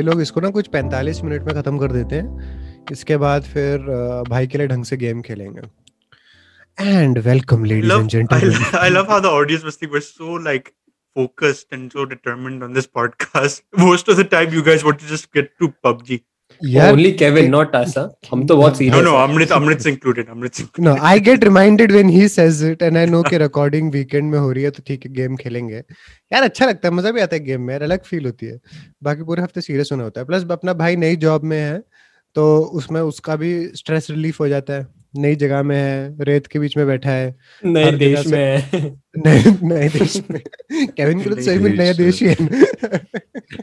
हैं भाई लोग इसको ना कुछ 45 मिनट में खत्म कर देते हैं इसके बाद फिर भाई के लिए ढंग से गेम खेलेंगे and welcome ladies love, and gentlemen I, I love how the audience was we're so like focused and so determined on this podcast. Most of the time, you guys want to just get to PUBG. यार only Kevin not us हम तो बहुत No, serious no, Amrit, Amrit's included. Amrit's included. No I get reminded when he says it and I know कि recording weekend में हो रही है तो ठीक है गेम खेलेंगे। यार अच्छा लगता है मज़ा भी आता है गेम में यार अलग फील होती है। बाकी पूरे हफ़्ते सीरियस होना होता है। प्लस अपना भाई नई जॉब में है तो उसमें उसका भी स्ट्रेस रिलीफ हो जाता है। नई जगह में है रेत के बीच में बैठा है नए देश में है। नए नए देश में। केविन के लिए तो सही में नया देश ही है।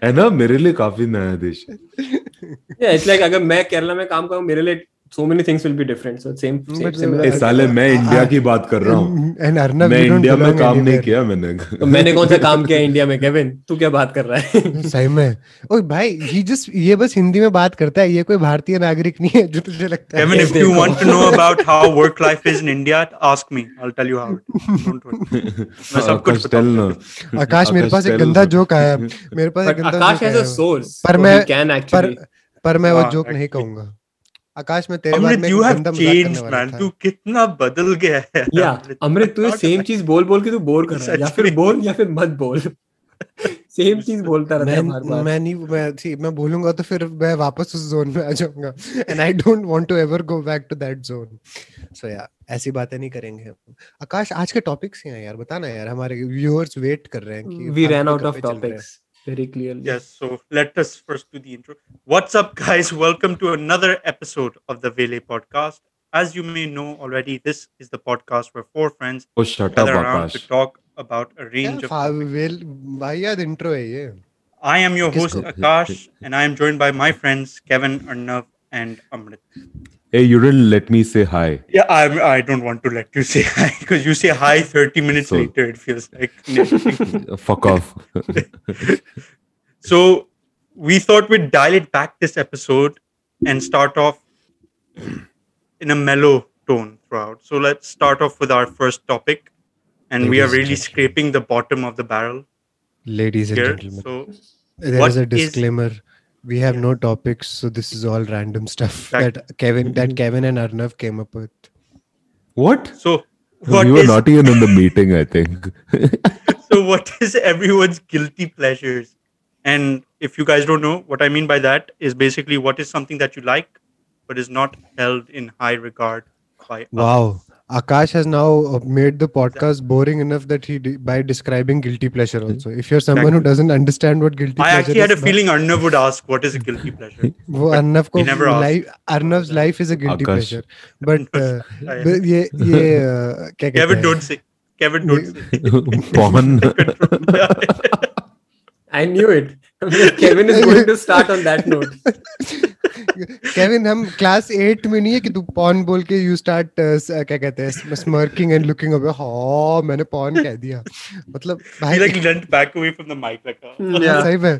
है ना मेरे लिए काफ़ी नया देश है। इट्स लाइक अगर मैं केरला में काम करूँ मेरे लिए so many things will be different so same same similar साले मैं इंडिया की बात कर रहा हूँ एंड अर्नब मैं इंडिया में काम नहीं. किया मैंने तो मैंने कौन सा काम किया इंडिया में केविन तू क्या बात कर रहा है सही में ओए भाई ही जस्ट ये बस हिंदी में बात करता है ये कोई भारतीय नागरिक नहीं है जो तुझे लगता है Kevin, if you देखो। want to know about how work life is in India, ask me. I'll tell you how. It is. Don't worry. मैं सब कुछ आकाश टेल ना आकाश मेरे पास एक tell गंदा ना। जोक आया है। मेरे पास एक गंदा आकाश आया a source पर मैं- can पर actually पर मैं वो हाँ, जोक नहीं कहूँगा आकाश में तेरे बारे Amrit, में you एक have गंदा मज़ाक करने changed, वाला man. था। तू कितना बदल गया है. या अमृत तू सेम चीज़ बोल बोल के तू बोर कर रहा है या फिर बोल या फिर मत बोल। सेम चीज़ बोलता रहता है बार बार मैं नहीं मैं सी मैं बोलूँगा तो फिर मैं वापस उस जोन में आ जाऊँगा। And I don't want to ever go back to that zone so या ऐसी बातें नहीं करेंगे आकाश आज के टॉपिक्स हैं यार बताना यार हमारे व्यूअर्स वेट कर रहे हैं कि we फालतू ran out कब very clearly. Yes. So let us first do the intro. What's up, guys? Welcome to another episode of the Vele podcast. As you may know already, this is the podcast where four friends oh, gather around to talk about a range yeah, of. Well, the intro. Eh, I am your host Akash, and I am joined by my friends Kevin, Arnav, and Amrit. A you didn't let me say hi Yeah, I I don't want to let you say hi because you say hi 30 minutes So- later. It feels like. fuck off So we thought we'd dial it back this episode and start off in a mellow tone throughout. So let's start off with our first topic. And we are really scraping the bottom of the barrel ladies and here. gentlemen So there what is a is- disclaimer we have Yeah. no topics so this is all random stuff Exactly. that kevin that mm-hmm. kevin and arnav came up with what so what you were is not even in the meeting I think so what is everyone's guilty pleasures? And if you guys don't know, what I mean by that is basically what is something that you like but is not held in high regard by others. wow akash has now uh, made the podcast boring enough that he de- by describing guilty pleasure also if you're someone who Exactly. doesn't understand what guilty I pleasure actually had a is feeling Arnav would ask what is a guilty pleasure. वो अर्नव को He never asked. life अर्नव's life is a guilty Akash. pleasure but uh, I- but ये ये uh, क्या कहते Kevin, हैं don't say. Kevin, don't say. porn I knew it Kevin is going to start on that note Kevin, हम class 8 में नहीं है कि तू पॉन बोल के यू स्टार्ट क्या कहते हैं स्मर्किंग एंड लुकिंग अवे हाँ मैंने पॉन कह दिया मतलब he भाई like leant back away from the mic like uh, yeah सही में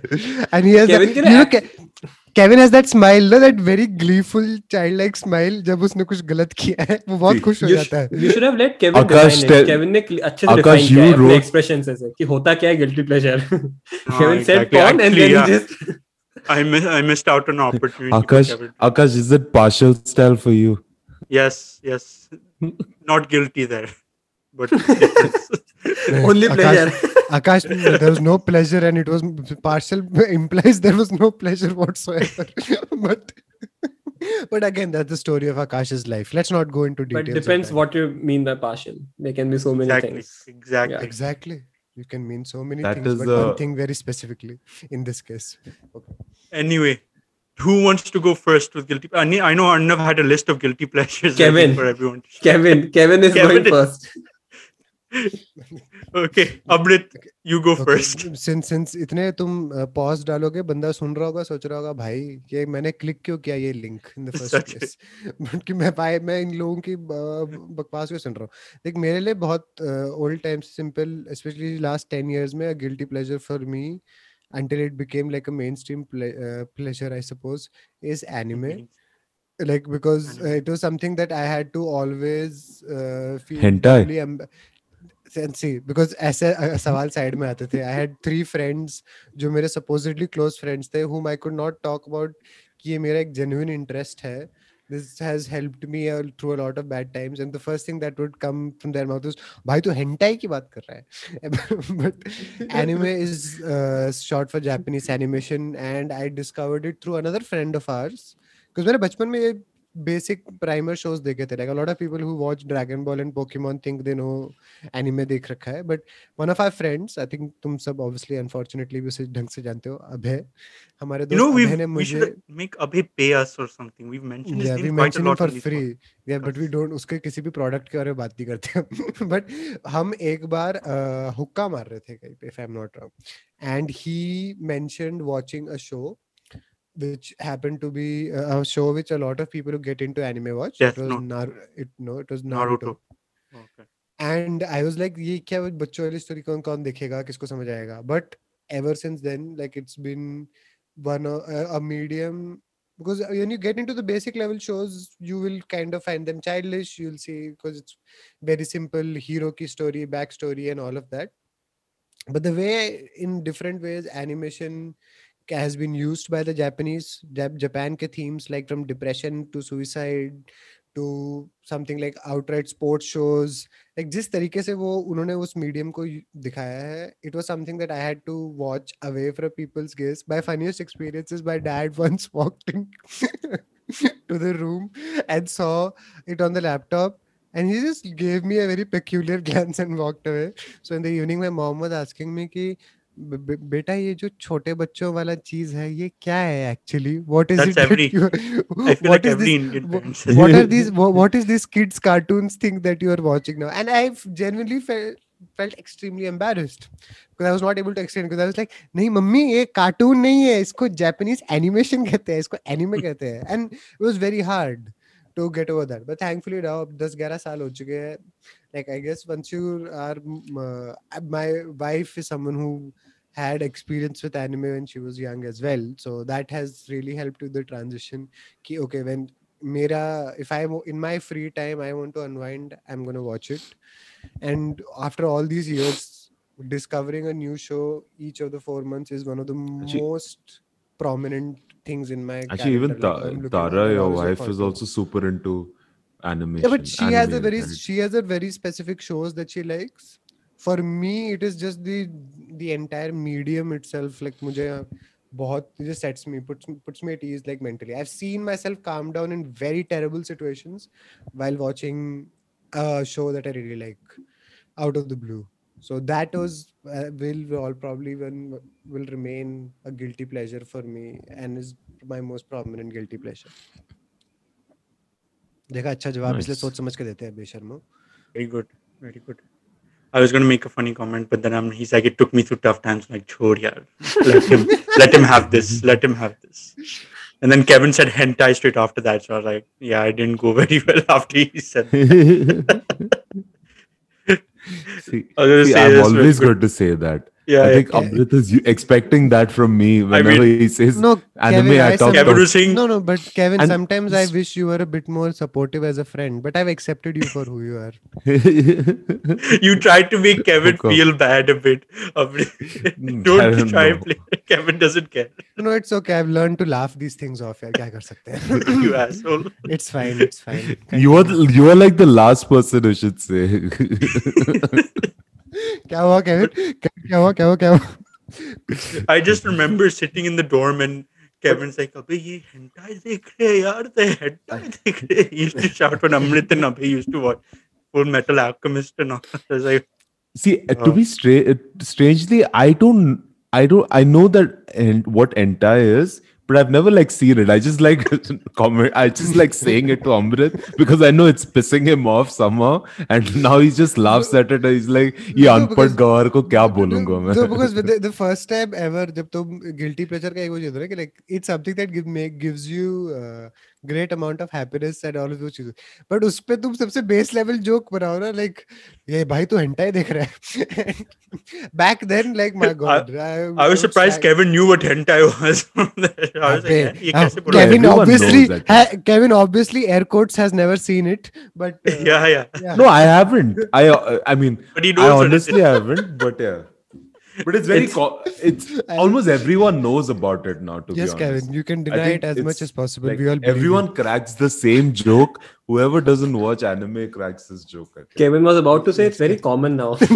and he has Kevin के you know Kevin has that smile ना that very gleeful child like smile जब उसने कुछ गलत किया है वो बहुत खुश हो जाता है sh- you should have let Kevin Akash, define it. tell- Kevin ने अच्छे से define किया है अपने expressions से कि होता क्या है guilty pleasure. हाँ, Kevin said exactly. porn and Actually, then yeah. he just I missed I missed out on an opportunity. Akash Akash is it partial style for you Yes, yes. Not guilty there. But yes. Only Akash- pleasure. Akash, there was no pleasure, and it was partial implies there was no pleasure whatsoever. but but again, that's the story of Akash's life. Let's not go into details. But depends what you mean by partial. There can be so many exactly. things. Exactly. Yeah. exactly. You can mean so many That things, is but one thing very specifically in this case. Okay. Anyway, who wants to go first with guilty? I, need, I know Arnav had a list of guilty pleasures Kevin. for everyone. Kevin, Kevin is Kevin going is- first. Okay, Amrit, you go Okay, first. Since since इतने तुम pause डालोगे बंदा सुन रहा होगा सोच रहा होगा भाई ये मैंने क्लिक क्यों किया ये लिंक इन द फ़र्स्ट है। प्लेस बट कि मैं भाई मैं इन लोगों की अ, बकवास क्यों सुन रहा हूँ देख मेरे लिए बहुत old time simple specially last 10 years में guilty pleasure for me until it became like a mainstream ple- uh, pleasure i suppose is anime like because uh, it was something that i had to always uh, feel Hentai? deeply amb- सेंसी because ऐसे सवाल side में आते थे। I had three friends जो मेरे supposedly close friends थे whom I could not talk about कि ये मेरा एक जेन्यून इंटरेस्ट है। This has helped me through a lot of bad times and the first thing that would come from their mouth भाई, तू hentai की बात कर रहा है? But anime is short for Japanese animation and I discovered it through another friend of ours because मेरे बचपन में ये बेसिक प्राइमर शोज़ देखे थे। Like lot of people who watch Dragon Ball and Pokemon think they know anime देख रखा है। But one of our friends I think तुम सब ऑब्वियसली अनफॉर्चूनेटली भी उसे ढंग से जानते हो अभय। हमारे दोस्त you know, ने मुझे मेक अभय पे अस और something we mention this we mention it for free yeah but we don't उसके किसी भी प्रोडक्ट के बारे में बात नहीं करते बट हम एक बार हुक्का मार रहे थे कहीं पे if not wrong and he mentioned watching a show which happened to be uh, a show which a lot of people who get into anime watch Death it was Note. Nar- it no it was Naruto. Naruto, Okay. and I was like ये क्या बच्चों वाली story कौन कौन देखेगा किसको समझ आएगा but ever since then like it's been one uh, a, a medium because when you get into the basic level shows you will kind of find them childish you'll see because it's very simple hero ki story backstory and all of that but the way in different ways animation ca- has been used by the japanese Jap- japan ke themes like from depression to suicide to something like outright sports shows like जिस तरीके से वो उन्होंने उस medium को you- दिखाया है it was something that I had to watch away from people's gaze. My funniest experiences, my dad once walked in to the room and saw it on the laptop and he just gave me a very peculiar glance and walked away. So in the evening my mom was asking me कि बे, बेटा ये जो छोटे बच्चों वाला चीज़ है ये क्या है actually what is it what is what are this what is this kids cartoons think that you are watching now and I genuinely felt extremely embarrassed because I was not able to explain because I was like नहीं mummy ये cartoon नहीं है इसको Japanese animation कहते हैं इसको anime कहते हैं. And it was very hard to get over that but thankfully now 10 11 साल हो चुके हैं like i guess once you are mm, uh, my wife is someone who had experience with anime when she was young as well. So that has really helped with the transition. Ki, okay when mera if i'm in my free time i want to unwind i'm going to watch it. And after all these years discovering a new show each of the four months is one of the Actually- most prominent things in my Actually, even. Like, Ta- Tara, your wife, is also super into animation. yeah but she has a very right? she has a very specific shows that she likes for me it is just the the entire medium itself like bahut it just sets me puts puts me at ease like mentally i've seen myself calm down in very terrible situations while watching a show that i really like out of the blue so that was uh, will all probably when will remain a guilty pleasure for me and is my most prominent guilty pleasure देखा अच्छा जवाब इसलिए Nice. सोच समझ के देते हैं बेशर्मो Very good. Very good. I was gonna make a funny comment, but then I'm, he's like, it took me through tough times. Like, chhod yaar. Let him, let him have this. Let him have this. And then Kevin said hentai straight after that. So I was like, yeah, I didn't go very well after he said. that. see, I was gonna see, say I'm this, but always good. good to say that. Yeah, I think okay. Amrit is expecting that from me whenever I mean, he says no, anime. Kevin, I, I talk about. No, no, but Kevin, and sometimes I wish you were a bit more supportive as a friend, but I've accepted you for who you are. you tried to make Kevin feel bad a bit. Amrit. don't, don't try and play. Kevin doesn't care. No, it's okay. I've learned to laugh these things off. you asshole. It's fine. It's fine. Continue. You are you are like the last person who should say. क्या हुआ Kevin? क्या हुआ? क्या हुआ? क्या हुआ? I just remember sitting in the dorm and Kevin's like, "अबे ये hentai देख रहे हैं यार, the hentai देख रहे हैं." He used to shout when Amrit and Abhay used to watch Full Metal Alchemist and all. I was like, See, uh, Uh, to be stra- uh, strangely, I don't, I don't, I know that and what hentai is, but I've never like seen it. I just like comment. I just like saying it to Amrit because I know it's pissing him off somehow, and now he just laughs at it. And he's like, "ये No, अनपढ़ because- गवार को क्या बोलूंगा मैं?" So because the, the first time ever जब तुम guilty pleasure का एक वो चीज होता है कि like it's something that give make gives you uh, great amount of happiness and all दो चीज़ें बट उस पर तुम सबसे बेस लेवल जोक बनाओ ना लाइक ये भाई तू हेंटाई देख रहा है. Back then like my God I was surprised Kevin knew what hentai was I was like ये कैसे बोल Kevin obviously Kevin obviously air quotes has never seen it but yeah yeah no I haven't I I mean I honestly haven't but yeah but uh, Yeah, yeah. yeah. No, I haven't. I uh, I mean, But he I knows what it honestly is. haven't, but yeah. But it's very It's- co- it's almost everyone knows about it now. To yes be honest, Kevin you can I deny think it as much it's as possible like we all believe you. everyone cracks the same joke. Whoever doesn't watch anime cracks this joke. I think. Kevin was about to say it's very common now.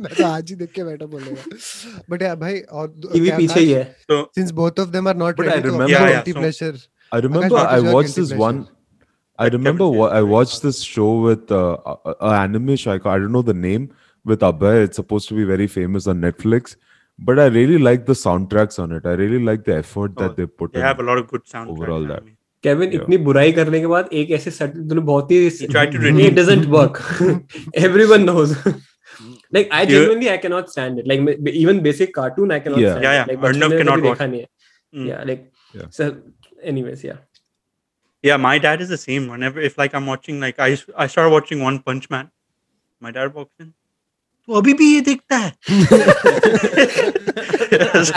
मैं तो आज ही देख के बैठा बोलेगा but यार भाई और टीवी क्या पीछे ही है So, since both of them are not But I ready to remember- Yeah, yeah, guilty so- pleasure I remember what I is your watched guilty this pleasure? one. I Like remember Kevin wa- said, I yeah. watched this show with uh, a, a anime show. I ca- I don't know the name with Abhay. It's supposed to be very famous on Netflix. But I really like the soundtracks on it. I really like the effort Oh, that they put they in. have a lot of good soundtracks. Overall I that. mean. Kevin Yeah. इतनी बुराई करने के बाद एक ऐसे सट तूने बहुत ही He tried to it redeem. doesn't work everyone knows like I You- genuinely I cannot stand it like me- even basic cartoon I cannot Yeah. stand Yeah, it. yeah. like बचपन Arnav में cannot कभी watch देखा नहीं है Mm. yeah like Yeah. so anyways yeah Yeah, my dad is the same. Whenever if like I'm watching like I I started watching One Punch Man, my dad walks in. तो अभी भी ये देखता है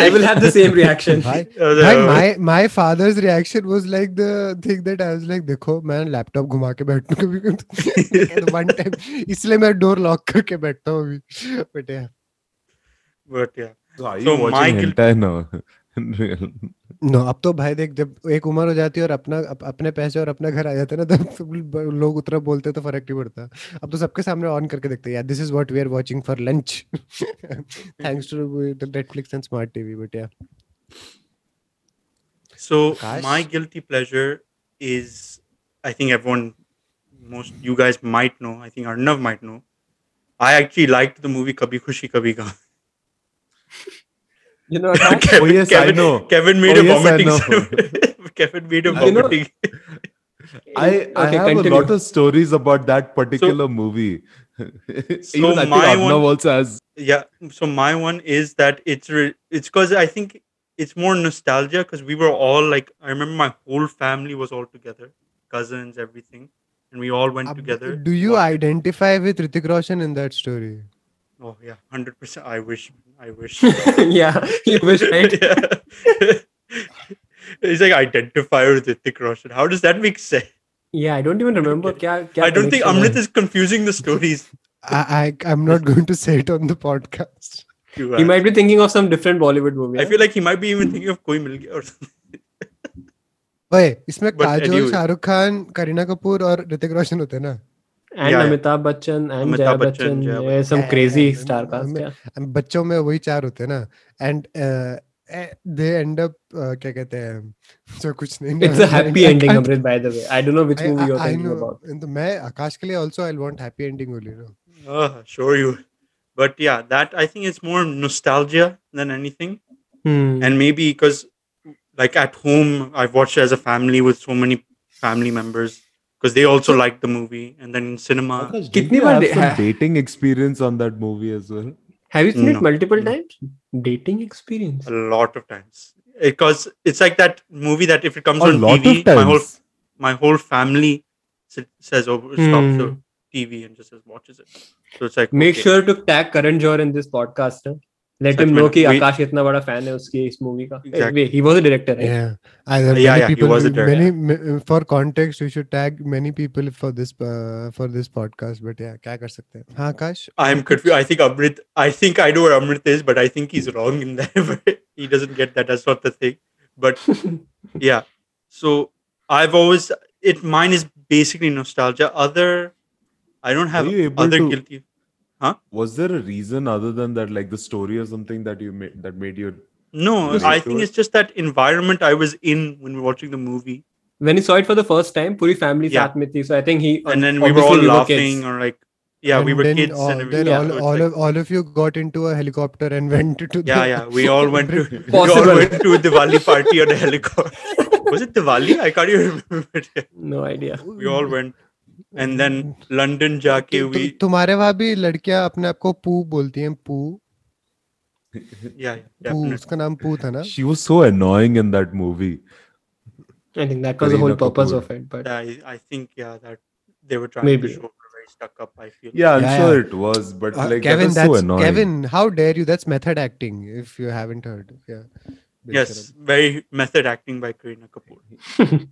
I will have the same reaction भाई भाई my my father's reaction was like the thing that I was like देखो मैं लैपटॉप घुमा के बैठूं कभी कभी one time इसलिए मैं डोर लॉक करके बैठता हूँ अभी बट यार but yeah. So my guilt- hentai now? Real. No अब तो भाई देख जब एक उम्र हो जाती है और अपना अप, अपने पैसे और अपना घर आ जाते हैं ना तब लोग उतना बोलते तो फ़र्क नहीं पड़ता अब तो सबके सामने ऑन करके देखते हैं यार this is what we are watching for lunch thanks to Netflix and smart TV but yeah Akash? my guilty pleasure is I think everyone most you guys might know, I think Arnav might know. I actually liked the movie Kabhi Khushi Kabhi Gum. You know Akash, Kevin, Oh, yes, I Kevin, know. Kevin made Oh, a yes, vomiting sound. Kevin made a You know- vomiting. I, I Okay, have continue. a lot of stories about that particular movie. Even I think my one- also has. yeah. So my one is that it's re- it's because I think it's more nostalgia because we were all like I remember my whole family was all together, cousins, everything, and we all went together. do you identify with Hrithik Roshan in that story Oh yeah, hundred percent. I wish. I wish. yeah you wish right yeah. It's like identify with Hrithik Roshan. How does that make sense? yeah I don't even remember क्या क्या I don't think connection Amrit है. is confusing the stories. I, I I'm not going to say it on the podcast You he are. might be thinking of some different Bollywood movie I yeah? feel like he might be even thinking of Koi Mil Gaya or something. ओए इसमें But Kajol anyway. Shahrukh Khan Kareena Kapoor और ऋतिक रोशन होते हैं ना and Amitabh Bachchan and Jaya Bachchan ये some crazy star cast बच्चों में वही चार होते हैं ना। एंड दे एंड अप क्या कहते हैं सो कुछ नहीं it's a happy ending Amrit by the way I don't know which movie you are talking about मैं आकाश के लिए also I want happy ending only no sure you but yeah that I think it's more nostalgia than anything and maybe because like at home i've watched it as a family with so many family members. because they also liked the movie. And then in cinema, kitni baar have dating experience on that movie as well. Have you seen no, it multiple no. times? Dating experience. A lot of times. Because it's like that movie that if it comes a on TV, my whole my whole family says, "Oh, hmm. stops the TV and just watches it." So it's like make okay. sure to tag Karan Johar in this podcast. Huh? Let him know कि आकाश इतना बड़ा fan है उसकी इस movie का। वे ही was a director yeah yeah yeah he was a director for context we should tag many people for this for this podcast but yeah क्या कर सकते हैं? हाँ Akash? I am confuse I think Amrit I think I do Amrit is but I think he is wrong in that he doesn't get that that's not the thing but yeah so I have always it is is basically nostalgia other I don't have other guilty huh was there a reason other than that like the story or something that you made that made you no i think it's just that environment i was in when we were watching the movie when he saw it for the first time puri family yeah. sat with you so i think he uh, and then we were all we laughing or like yeah, and we were kids, all, and then yeah, all, all like, of all of you got into a helicopter and went to. Yeah, the, yeah, we all went to. Possible. We all went to a Diwali party on a helicopter. Was it Diwali? I can't even remember. It. No idea. We all went and then London जाके तु, तु, तुम्हारे वहाँ भी लड़कियाँ अपने आप को पू बोलती हैं पू yeah, yeah पू उसका नाम पू था ना She was so annoying in that movie. I think that was the Kareena whole purpose Kapoor. of it. But I, I think yeah that they were trying Maybe. to show her very stuck up. I feel. Yeah, I'm Yeah, sure yeah. it was, but Uh, like Kevin, that that's so annoying. Kevin. How dare you? That's method acting. If you haven't heard, yeah. Yes, very method acting by Kareena Kapoor.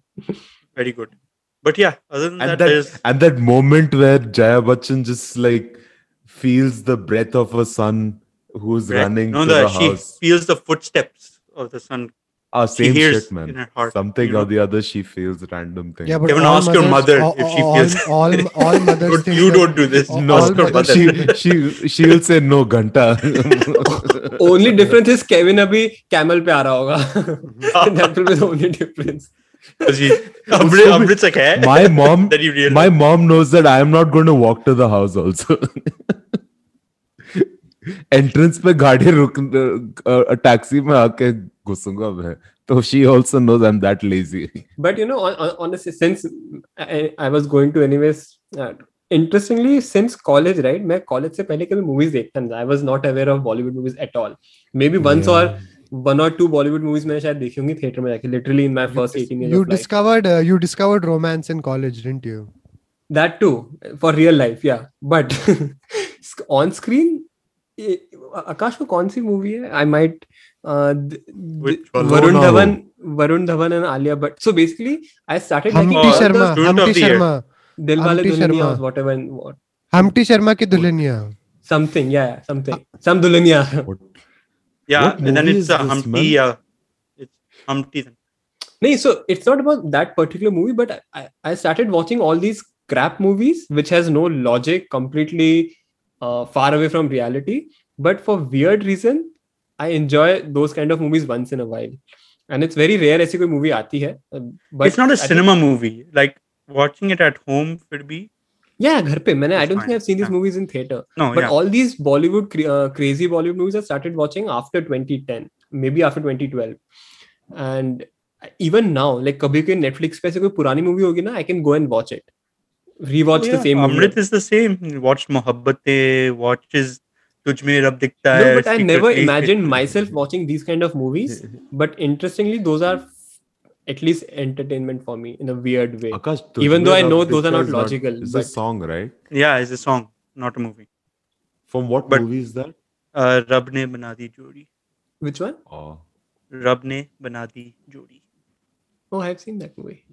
very good. But yeah, other than and that, that there's... that moment where Jaya Bachchan just like feels the breath of her son who's right. running no, to the, the she house. feels the footsteps of the son. Ah, same shit, man. Heart, Something you know? or the other, she feels random things. Yeah, but Even ask mothers, your mother all, if she feels. All, all, all mothers. you that, don't do this. No, ask your mother. She, she, she will say no, Ganta. only difference is Kevin abhi camel pe aa raha hoga. that will be the only difference. Because he Amrit, Amrit's like, eh? my mom, that you realize. my mom knows that I am not going to walk to the house. Also, entrance पे गाड़ी रुक taxi में आके घुसूंगा मैं तो she also knows I'm that lazy. But you know, on, on, honestly, since I, I was going to anyways, uh, interestingly, since college, right? मैं college से पहले कभी movies देखता नहीं था. I was not aware of Bollywood movies at all. Maybe once Yeah. or one और two Bollywood movies मैंने शायद देखी होंगी थिएटर में जाके literally in my first 18 years you discovered you discovered romance in college didn't you that too for real life yeah but on screen Akash को कौन सी मूवी है? I might Varun Dhawan Varun Dhawan and Alia but so basically I started Humpty Sharma Humpty Sharma Dil Wale Dulhania whatever what Humpty Sharma Ki Dulhania something yeah something some Dulhania yeah. What? and then it's uh, Humpty. Uh, it's Humpty. No, so it's not about that particular movie, but I, I started watching all these crap movies which has no logic, completely uh, far away from reality. But for weird reason, I enjoy those kind of movies once in a while. And it's very rare ऐसी कोई movie आती है. uh, But it's not a I think- cinema movie. Like watching it at home would be Yeah, घर पे मैंने I don't fine, think I've seen these yeah. movies in theater. no. But yeah. all these Bollywood uh, crazy Bollywood movies I started watching after 2010, maybe after 2012. And even now, like कभी कोई Netflix पे ऐसे कोई पुरानी movie होगी ना, I can go and watch it. Rewatch Oh, the yeah, same movie. Is the same. He watched Mohabbatein, watches Mein Rab Dikhta no, Hai. but I never imagined myself watching these kind of movies. But interestingly, those are at least entertainment for me in a weird way. Akash, Even though I know those are not is logical, It's a song, right? Yeah, it's a song, not a movie. From what But- movie is that? Uh, Rab ne bana di jodi. Which one? Oh, Rab ne bana di jodi. Oh, I've seen that movie.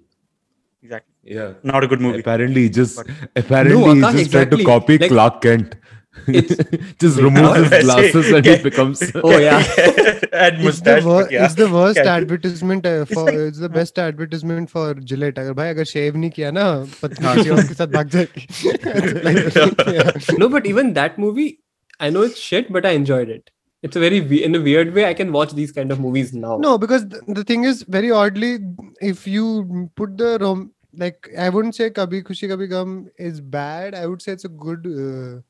Exactly. yeah. Not a good movie. Apparently, he just But- apparently No, he Akash, just tried to copy Like, Clark Kent. it's- just Like, removes how- his glasses and he becomes. Oh, yeah. and It's the, mustache. wor- but yeah. it's the worst Yeah. advertisement uh, It's for like- it's the best advertisement for Gillette. अगर भाई अगर शेव नहीं किया ना पत्नी किसी और के साथ भाग जाएगी Like, yeah. no, but even that movie, I know it's shit, but I enjoyed it. It's a very we- in a weird way. I can watch these kind of movies now. No, because the, the thing is very oddly, if you put the rom like I wouldn't say Kabhi Khushi Kabhi Gum is bad. I would say it's a good. Uh,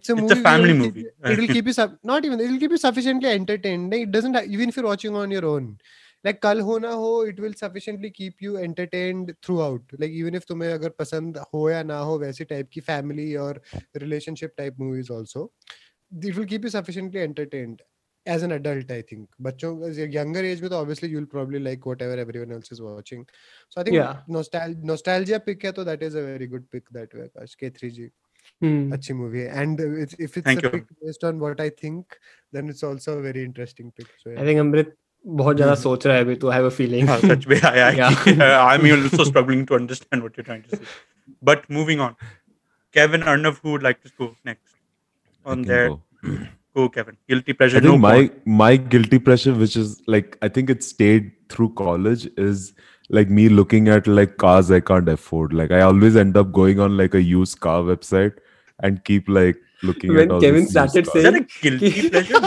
it's a It's a movie. where family it'll movie. you- It'll keep you sub- not even. It'll keep you sufficiently entertained. It doesn't ha- even if you're watching on your own. Like कल हो ना हो, it will sufficiently keep you entertained throughout. Like even if तुम्हें अगर पसंद हो या ना हो वैसी type की family और relationship type movies also, it will keep you sufficiently entertained as an adult i think बच्चों as a younger age में तो obviously you'll probably like whatever everyone else is watching so i think Yeah. nostalgia nostalgia pick है तो that is a very good pick that way Akash k3g Hmm. अच्छी movie है and uh, it's, if it's Thank a you. pick based on what i think then it's also a very interesting pick so I yeah. think Amrit बहुत ज्यादा सोच रहा है अभी तो I have a feeling. हाँ, सच में, I, I, Yeah. I'm also struggling to understand what you're trying to say. But moving on, Kevin Arnav, who would like to go next I on can their go. go, Kevin. Guilty pleasure. I think no my porn. my guilty pleasure, which is like I think it stayed through college, is like me looking at like cars I can't afford. Like I always end up going on like a used car website And keep like looking When at all Kevin these started Is that a guilty pleasure?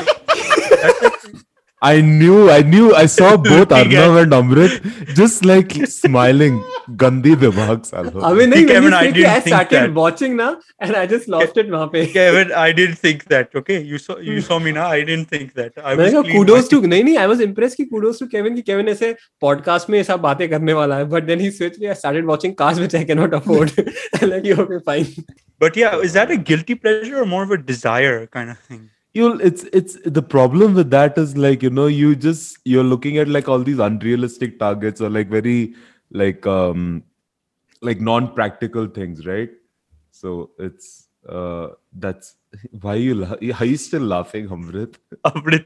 I knew, I knew, I saw both Arnav and Amrit just like smiling. Gandhi Dibhag सालो. अभी नहीं when Kevin, I didn't I think started that. watching ना and I just lost it वहाँ पे. Kevin, I didn't think that. Okay, you saw you saw me now. I didn't think that. I was clean kudos to नहीं नहीं I was impressed कि kudos to Kevin कि Kevin ऐसे podcast में ये सब बातें करने वाला है but then he switched I started watching cars which I cannot afford I'm like okay fine But yeah, is that a guilty pleasure or more of a desire kind of thing? you'll it's it's the problem with that is like you know you just you're looking at like all these unrealistic targets or like very like um like non-practical things right so it's uh that's why you la- are you still laughing? Amrit, Amrit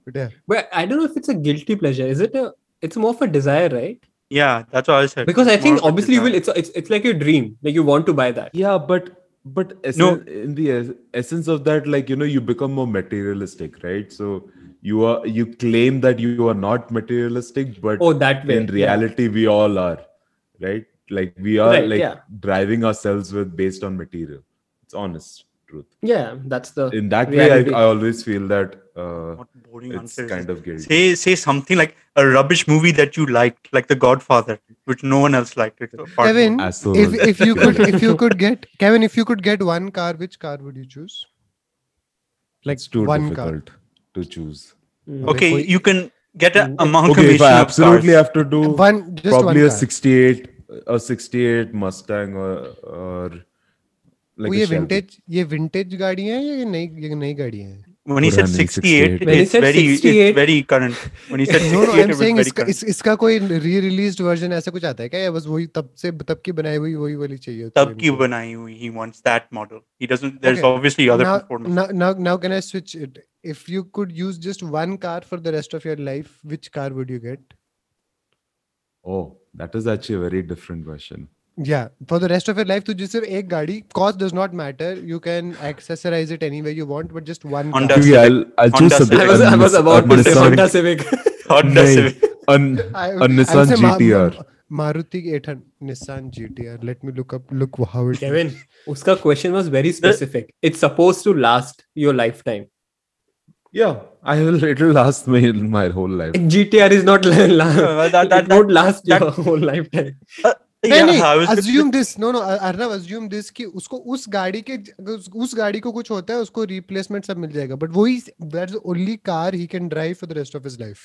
yeah But I don't know if it's a guilty pleasure. Is it a? It's more of a desire, right? yeah, that's what I said. Because I think more obviously you will. It's it's it's like your dream. Like you want to buy that. yeah but but No. in the es- essence of that like you know you become more materialistic right so you are you claim that you are not materialistic but Oh, that way. in yeah. reality we all are right like we are Right, like yeah. driving ourselves with based on material it's honest truth Yeah, that's the. in that way I. I always feel that uh, What boring it's answer is kind of guilty Say say something like a rubbish movie that you liked, like The Godfather, which no one else liked. Like, apart from- Kevin if if you could if you could get Kevin if you could get one car which car would you choose like it's too one car difficult to choose Mm. okay, you can get an Mm, amalgamation okay if i absolutely cars. have to do one just probably one a car 68 a 68 mustang or or like ये vintage ये vintage गाड़ियाँ हैं या ये नई ये नई गाड़ियाँ हैं When he said 68, 68. It's very 68 it's very current. When he said 68, no I am it was very इसका current. इस, इसका कोई रिलीज्ड वर्जन ऐसा कुछ आता है क्या या बस वही तब से तब की बनाई हुई वही वाली चाहिए है तब की बनाई हुई, he wants that model. He doesn't. There's Okay. obviously other now, performance. now now now can I switch it if you could use just one car for the rest of your life which car would you get oh that is actually a very different question yeah for the rest of your life to just have a cost does not matter you can accessorize it any way you want but just one Honda car. Civic. I'll, I'll choose Honda Civic. I, was, I was about to say Honda Civic Honda Civic a Nissan GTR Maruti 800 Nissan GTR let me look up look how it Kevin uska question was very specific it's supposed to last your lifetime yeah, I will. It will last me my whole life. GTR is not last. that, that, that, won't last that, your whole lifetime. Uh, नहीं नहीं this no no Arnav assume this कि उसको उस गाड़ी के उस गाड़ी को कुछ होता है उसको रिप्लेसमेंट सब मिल जाएगा। बट वही that's only car he can drive for the rest of his life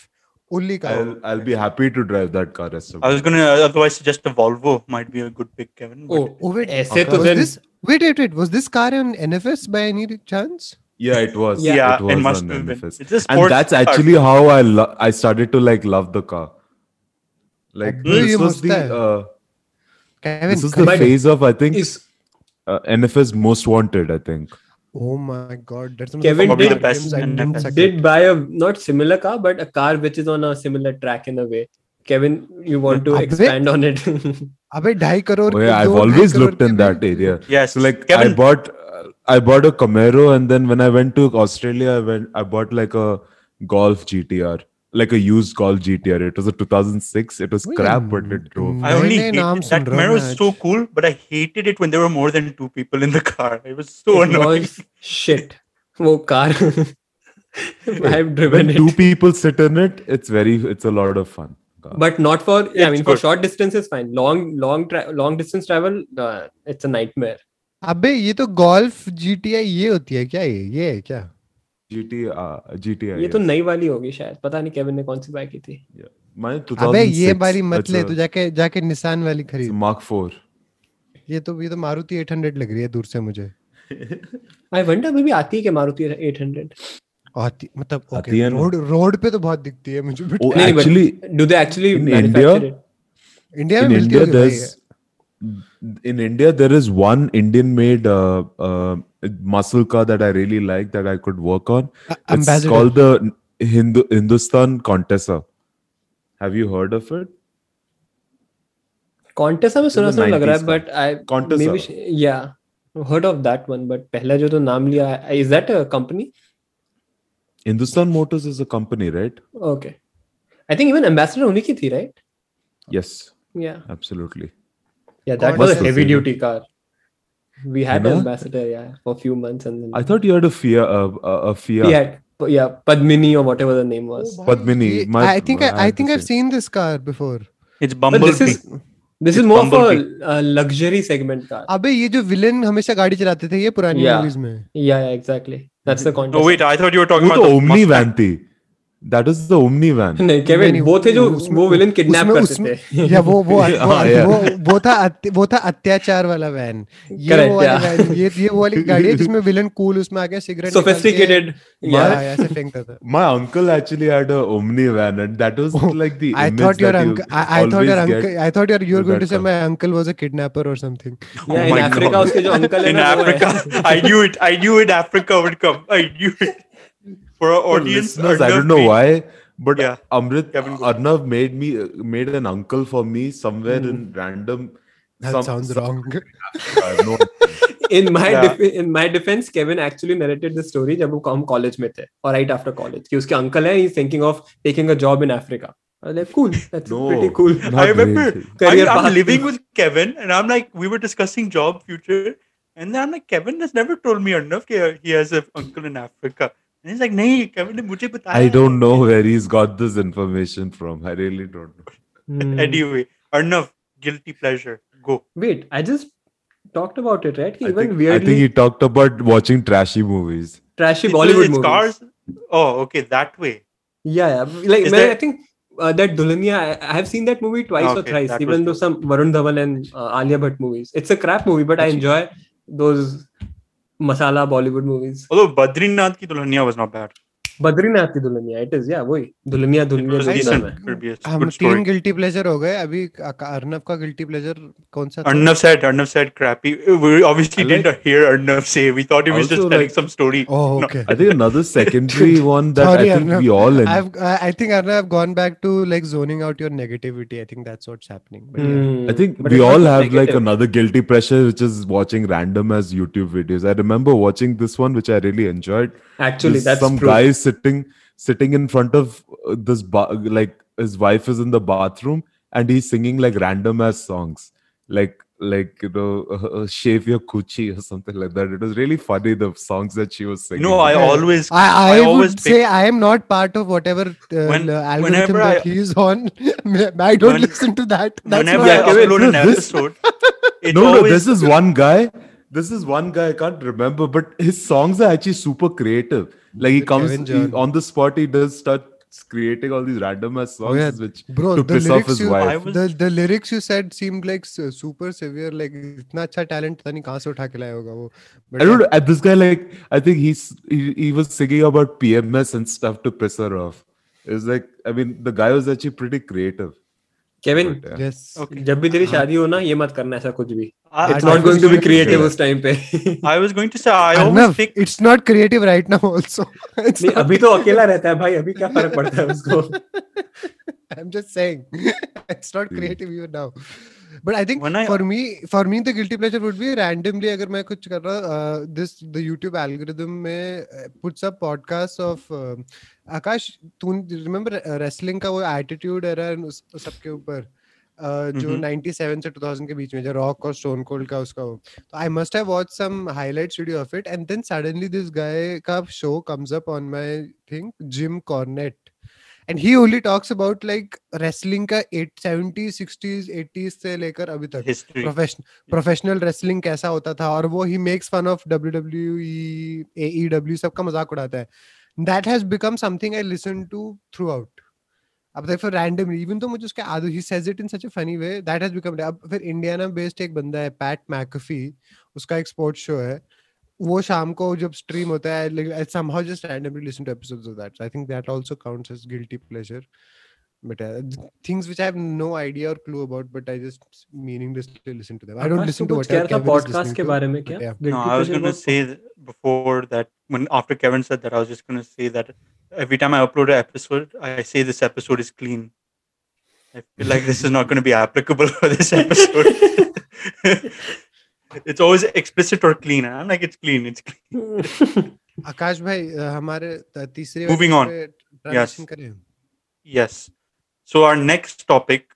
only car I will be happy to drive that car I was gonna otherwise suggest a Volvo might be a good pick Kevin oh wait ऐसे तो this wait wait wait was this car an NFS by any chance Yeah, it was. Yeah, it, was it must NFS. and that's actually how I I started to like love the car. Like, this was the. Uh, Kevin, this is the phase of I think is uh, NFS Most Wanted. I think. Oh my God, that's Kevin did, the best did buy a not similar car, but a car which is on a similar track in a way. Kevin, you want to expand on it? Oh yeah, I've always looked in that area. Yes. So like, Kevin. I bought, uh, I bought a Camaro, and then when I went to Australia, I went, I bought like a Golf GTR like a used Golf GTR it was a 2006 it was Wait, crap but it drove I only नए नए नाम hated soon that रहा हूँ Camaro मैं was आज। so cool, but I hated it when there were more than two people in the car. It was so it annoying. was shit. वो car. I've driven when it. two people sit in it it's very it's a lot of fun but not for yeah, I It's mean for good. short distances fine long long tra- long distance travel uh, it's a nightmare अबे ये तो golf GTI ये होती है क्या ये ये है क्या GT uh, GTI ये तो नई वाली होगी शायद। पता नहीं केविन ने कौन सी बाय की थी। Mine अबे ये 2006. वाली मत It's ले तू जाके जाके निसान वाली खरीद। Mark 4 ये तो ये तो मारुति 800 लग रही है दूर से मुझे। आई वंडर मे भी आती है क्या मारुति 800 आती मतलब आती ओके है रोड रोड पे तो बहुत दिखती है मुझे बट नहीं, but- actually do they actually In manufacture India? it? India में मिलती India होगी भाई। there's in India there is one Indian made uh, uh, muscle car that I really like that I could work on A- it's Ambassador called the Hindu Hindustan Contessa have you heard of it Contessa में सुना This is a सुना लग रहा 90s है but I Contessa. maybe या heard of that one but पहला जो तो नाम लिया है is that a company Hindustan Motors is a company right okay I think even ambassador उन्हीं की थी right yes yeah absolutely yeah that Must was a have we had You an know? ambassador yeah for a few months and then I thought you had a Fiat uh, a- a Fiat Fiat yeah, Padmini or whatever the name was. Padmini, ये- my- I think I, I I think have I've seen this car before. It's But Bumblebee. this is this is It's more of a Bumblebee. uh, luxury segment car. अबे ये जो villain हमेशा गाड़ी चलाते थे ये पुरानी Yeah. मूवीज में Yeah, yeah, exactly. That's the context. oh wait, I thought you were talking वो about तो the ओमनी Mustang. वैन थी that is the Omni van नहीं केविन वो थे जो वो विलन किडनैप करते थे। या वो वो वो वो था वो था अत्याचार वाला वैन ये वो वाला वैन ये ये वो वाली गाड़ी है जिसमें विलन कूल उसमें आ गया सिगरेट सोफिस्टिकेटेड या ऐसे फेंकता था। My uncle actually had a Omni van and that was like the I thought your uncle I thought your uncle I thought your you are going to say my uncle was a kidnapper or something या in Africa उसके जो uncle है in Africa I knew it I knew it Africa would come I knew it I knew it. For our For audience, listeners, I Arnav don't know made- why, but Yeah. Amrit Kevin, go. Arnav made me made an uncle for me somewhere in random. that sounds wrong I have no in my Yeah. def- in my defense Kevin actually narrated the story जब वो हम college में थे or right after college कि उसके uncle है he's thinking of taking a job in Africa I was like cool that's No. pretty cool not I remember. really. Career I'm, I'm path. living with Kevin, and I'm like, we were discussing job future, and then I'm like, Kevin has never told me enough. that He has an uncle in Africa, and he's like, नहीं, Kevin ने मुझे बताया. I don't know where he's got this information from. I really don't know. Hmm. Anyway, Arnav, guilty pleasure. Go. wait I just talked about it right कि I even think, I weirdly think he talked about watching trashy movies. trashy It's- Bollywood it's movies cars. Oh, okay, that way. Yeah, yeah. Like Is man, there- I think uh, that Dulhania, I, I have seen that movie twice or Okay, thrice, that even was though some Varun Dhawan and uh, Alia Bhatt movies. It's a crap movie, but I enjoy those masala Bollywood movies Badrinath Ki Dulhania was not bad Badrinath Ki Dulhania it is या वही दुल्हनिया दुल्हनिया हम तीन guilty pleasure हो गए। अभी अर्णव का guilty pleasure कौन सा Arnav said Arnav said crappy we obviously didn't hear Arnav say we thought he was just telling some story okay I think another secondary one that I think we all I have I think Arnav have gone back to like zoning out your negativity I think that's what's happening I think we all have like another guilty pressure which is watching random ass YouTube videos. I remember watching this one which I really enjoyed Actually, There's that's some true. guy sitting sitting in front of uh, this ba- like his wife is in the bathroom and he's singing like random ass songs, like like you know, uh, uh, shave your coochie or something like that. It was really funny the songs that she was singing. No, I Yeah. always. I, I, I always would say I am not part of whatever uh, When- algorithm whenever that I- he is on. I don't When- listen to that. That's whenever not I Yeah, Kevin, upload no, an episode, it's no, no, this is one guy This is one guy I can't remember, but his songs are actually super creative. Like he The comes Kevin he- John. on the spot, he does start creating all these random ass songs, Oh, yeah. which Bro, to the piss off lyrics his you wife. I was- the the lyrics you said seemed like su- super severe. Like इतना अच्छा talent पता नहीं कहाँ से उठा के लाया होगा वो. But I don't yeah, know. And this guy, like, I think he's he, he was singing about PMS and stuff to piss her off. It's like, I mean, the guy was actually pretty creative. Kevin yes okay. जब भी तेरी शादी हो ना ये मत करना ऐसा कुछ भी। It's not going to be creative उस टाइम पे। I was going to say I almost think it's not creative right now also अभी तो अकेला रहता है भाई अभी क्या फ़र्क पड़ता है उसको? I am just saying it's not creative you know but I think for me for me the guilty pleasure would be randomly अगर मैं कुछ कर रहा दिस द यूट्यूब एल्गोरिथम में puts up podcast of Akash तू remember wrestling का वो attitude उस सबके ऊपर? uh, जो Mhm. 97 से 2000 के बीच में जो रॉक और स्टोन कोल्ड का उसका तो I must have watch some highlights video of it and then suddenly this guy का show comes up on my thing Jim Cornette and he only talks about like wrestling का 870 60s 80s से लेकर अभी तक। Professional professional wrestling कैसा होता था? और वो ही makes fun of WWE AEW सबका मज़ाक उड़ाता है। That has become something I listen to through out अब देख फिर रैंडमली इवन तो मुझे उसके आदू ही says it in such a funny way that has become अब फिर इंडियाना बेस्ड एक बंदा है पैट मैकफी उसका एक स्पोर्ट्स शो है वो शाम को जब स्ट्रीम होता है like, I somehow just randomly listen to episodes of that. So I think that also counts as guilty pleasure. But uh, th- things which I have no idea or clue about, but I just meaninglessly listen to them. I don't Akash, listen तू to कुछ whatever कह रहा था Kevin is podcast listening के to, बारे में but क्या yeah. No, Guilty I was pleasure going to about- say th- before that when after Kevin said that I was just going to say that every time I upload an episode, I say this episode is clean. I feel like this is not going to be applicable for this episode. it's always explicit or clean. and I'm like, it's clean. It's clean. आकाश भाई uh, हमारे त- तीसरे Moving वाले on. पे Yes. transition करें Yes. So our next topic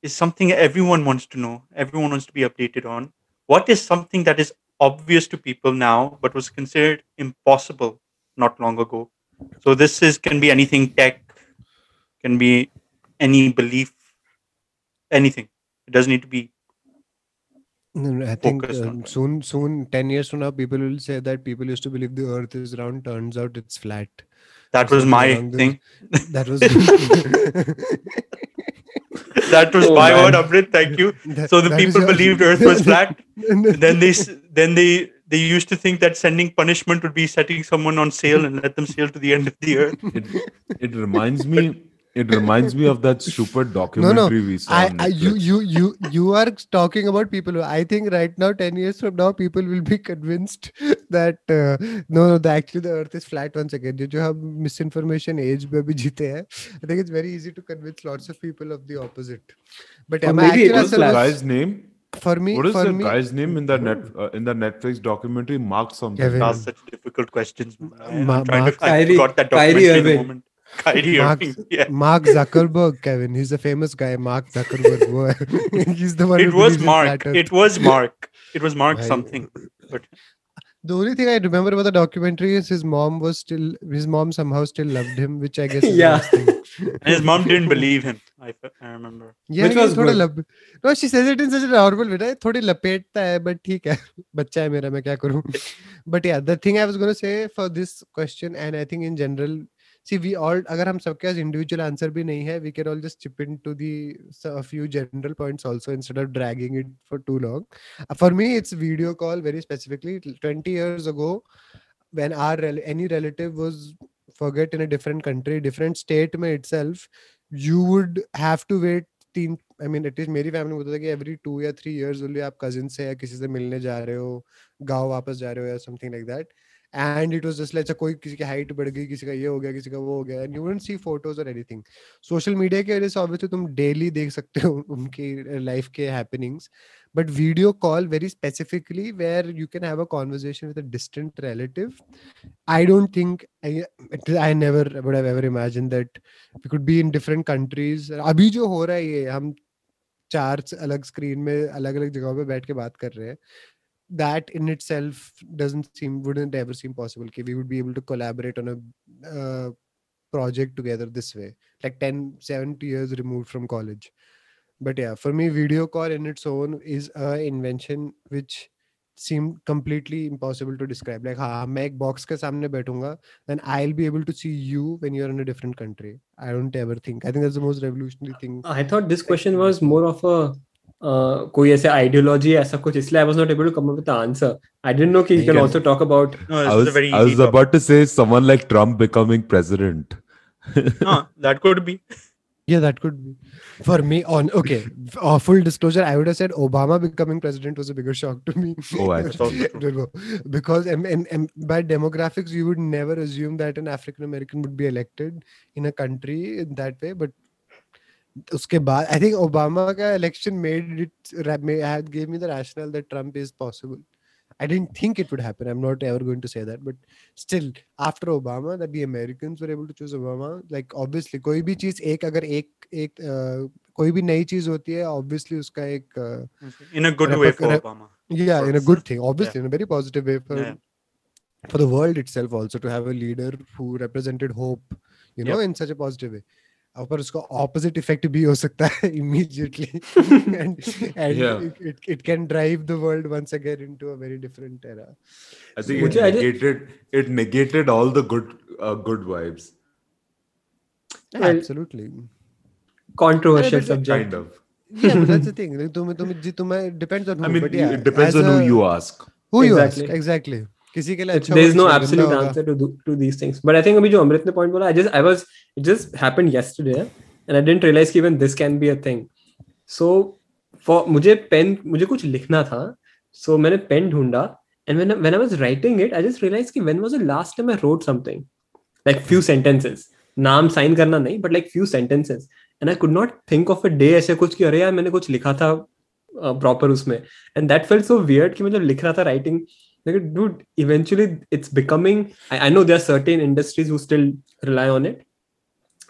is something everyone wants to know. Everyone wants to be updated on. What is something that is obvious to people now, but was considered impossible not long ago? So this is can be anything tech, can be any belief, anything. It doesn't need to be. No, no, I think Focus um, soon, soon, ten years from now, people will say that people used to believe the Earth is round. Turns out it's flat. That was something my along those- thing. That was. That was Oh, my man. word, Amrit. Thank you. That- So the people believed Earth was flat. then they then they they used to think that sending punishment would be setting someone on sail and let them sail to the end of the earth. It, it reminds me. It reminds me of that stupid no, documentary no. we saw. I, on I, you, Netflix. you, you, you are talking about people. Who, I think right now, ten years from now, people will be convinced that uh, no, no, the, actually the Earth is flat once again. जो जो हम misinformation age में भी जीते हैं, I think it's very easy to convince lots of people of the opposite. But Or yeah, my maybe it actual was What's the answer was guy's name? for me. What is for the me, guy's name in the net uh, in the Netflix documentary? Mark something. Kevin. Ask such difficult questions. man. I, Ma- am trying Mark- to. I Kyrie- forgot that Kyrie documentary in the Irving. moment. Kyrie Mark, Irving. Yeah. Mark Zuckerberg, Kevin. He's a famous guy. Mark Zuckerberg. वो है. He's the one. It who was believes in Mark. flat Earth. It was Mark. It was Mark Bhai. something. But The only thing I remember about the documentary is his mom was still his mom somehow still loved him, which I guess is Yeah. the worst thing. and his mom didn't believe him. I, fe- I remember. Yeah, Which ये was थोड़ा good. लब no she says it in such a normal way ना थोड़ी लपेटता है but ठीक है बच्चा है मेरा मैं क्या करूं but yeah the thing I was going to say for this question and I think in general see we all अगर हम सबके पास individual answer भी नहीं है we can all just chip into the so a few general points also instead of dragging it for too long Uh, for me it's video call very specifically 20 years ago when our any relative was forget in a different country different state में itself you would have to wait तीन I mean at least मेरी family में होता था कि every two या three years only आप cousin से या किसी से मिलने जा रहे हो गाँव वापस जा रहे हो या something like that and it was just like कोई किसी की हाइट बढ़ गई किसी का ये हो गया किसी का वो हो गया and you won't see photos और एनीथिंग सोशल मीडिया की वजह से ऑब्वियसली तुम डेली देख सकते हो उनकी लाइफ के happenings but video call very specifically where you can have a conversation with a distant relative i don't think i, I never would have ever imagined that we could be in different countries अभी जो हो रहा है ये हम चार अलग screen में अलग अलग जगहों पे बैठ के बात कर रहे हैं that in itself doesn't seem wouldn't ever seem possible okay, we would be able to collaborate on a uh, project together this way like 10 70 years removed from college. But yeah for me video call in its own is a invention which seemed completely impossible to describe. Like ha Mac box ke samne baitunga then i'll be able to see you when you're in a different country. I don't ever think. I think that's the most revolutionary thing i thought this question was more of a uh, कोई ऐसे ideology ऐसा कुछ इसलिए I was not able to come up with the answer. I didn't know कि you नहीं can can- also talk about No, this I is was a very I easy was topic. about to say someone like Trump becoming president. No, that could be. yeah that could be for me on okay f- uh, full disclosure I would have said Obama becoming president was a bigger shock to me Oh, That's also true. No, no, because and, and, and by demographics you would never assume that an African American would be elected in a country in that way but उसके बाद I think Obama का election made it had give me the rational that Trump is possible I didn't think it would happen I am not ever going to say that but still after Obama that the Americans were able to choose Obama like obviously कोई भी चीज़ एक अगर एक एक कोई भी नई चीज़ होती है ऑब्वियसली उसका एक in a good way for Obama या in a good thing obviously in a very positive way for for the world itself also to have a leader who represented hope you know in such a positive way पर उसका opposite effect भी हो सकता है immediately and and it it can drive the world once again into a very different era I think it negated it negated all the good good vibes absolutely controversial subject that's the thing तुम तुम जी तुम depends on who but it depends on who you ask who you ask exactly किसी के लिए अच्छा there is no absolute answer to to these things but I think अभी जो अमृत ने पॉइंट बोला I just I was it just happened yesterday and I didn't realize कि even this can be a thing so for मुझे pen मुझे कुछ लिखना था सो so मैंने पेन ढूंढा and when when I was writing it I just realize कि when was the last time I wrote something like few sentences नाम sign करना नहीं but like few sentences and I could not think of a day ऐसे कुछ कि अरे यार मैंने कुछ लिखा था प्रॉपर uh, उसमें. And that felt so weird कि मैं जब लिख रहा था writing like dude eventually it's becoming I, I know there are certain industries who still rely on it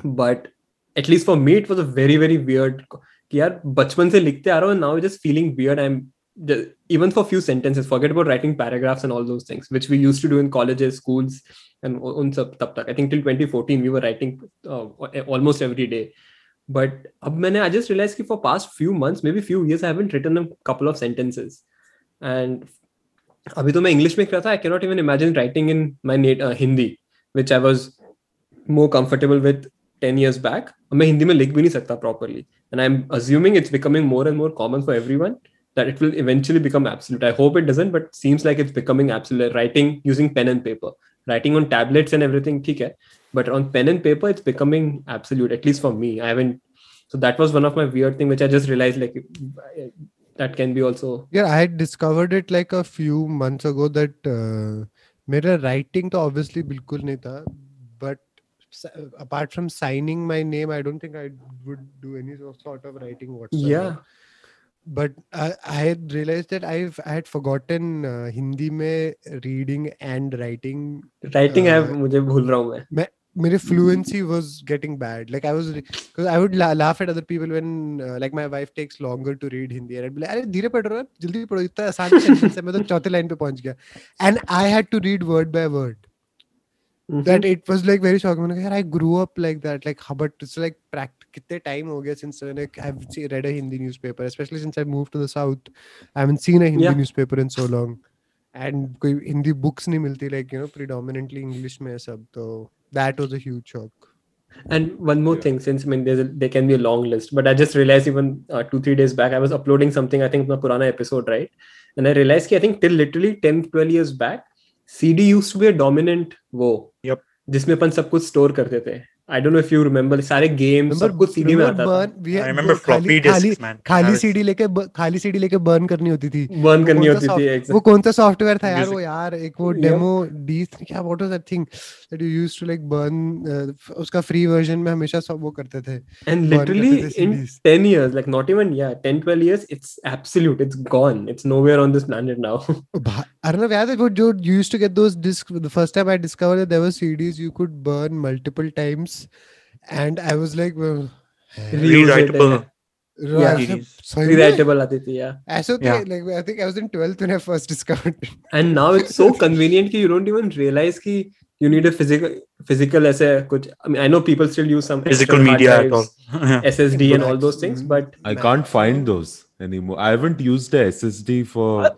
but at least for me it was a very very weird कि यार बचपन से लिखते आ रहा हूँ now just feeling weird I'm the, even for few sentences, forget about writing paragraphs and all those things, which we used to do in colleges, schools, and un sab tab tak. I think till 2014 we were writing uh, almost every day. But ab maine, I just realized that for past few months, maybe few years, I haven't written a couple of sentences. And अभी तो मैं English में कर था I cannot even imagine writing in my Hindi which I was more comfortable with 10 years back मैं हिंदी में लिख भी नहीं सकता properly and i'm assuming it's becoming more and more common for everyone that it will eventually become absolute i hope it doesn't but seems like it's becoming absolute writing using pen and paper writing on tablets and everything ठीक है but on pen and paper it's becoming absolute at least for me i haven't so that was one of my weird thing which i just realized like that can be also yeah i had discovered it like a few months ago that uh, मेरा writing तो obviously बिल्कुल नहीं था but apart from signing my name i don't think i would do any sort of writing whatsoever yeah but I, I had realized that I've I had forgotten uh, Hindi में reading and writing. Writing uh, I मुझे भूल रहा हूँ मैं. my fluency was getting bad. Like I was, because I would la- laugh at other people when, uh, like my wife takes longer to read Hindi, and I'd be like, "अरे धीरे पढ़ रहा है, जल्दी पढ़ो इतना आसान sentence है, मैं तो चौथे line पे पहुंच गया." And I had to read word by word. Mm-hmm. That it was like very shocking. मैंने कहा, यार I grew up like that. Like, how- but it's like pract- कितने time हो गया since मैंने I've see- read a Hindi newspaper, especially since I moved to the south. I haven't seen a Hindi Yeah. newspaper in so long. And कोई Hindi books नहीं मिलती like you know predominantly English में है सब तो that was a huge shock. And one more thing, since I mean, there's a, there can be a long list, but I just realized even uh, two three days back I was uploading something I think my Purana episode right, and I realized कि I think till literally 10 12 years back, CD used to be a dominant वो. Yep. जिसमें अपन सब कुछ store करते थे I don't know if you remember सारे games सब कुछ सीडी में आता था। I remember floppy disk man खाली सीडी लेके खाली सीडी लेके बर्न करनी होती थी। बर्न करनी होती थी वो कौन सा सॉफ्टवेयर था यार वो यार एक वो डेमो डी क्या what was that thing that you used to like burn उसका फ्री वर्जन में हमेशा सब वो करते थे। And literally in 10 years like not even या 10 12 years it's absolute it's gone it's nowhere on this planet now Arnav याद है वो जो used to get those disk the first time I discovered that there were CDs you could burn multiple times And I was like, well, yeah. Asho yeah. I think I was in 12th when I first discovered it. And now it's so convenient that you don't even realize that you need a physical physical as a kuch, I mean I know people still use some physical media. SSD and all those things, mm-hmm. but I can't find those anymore. I haven't used the SSD for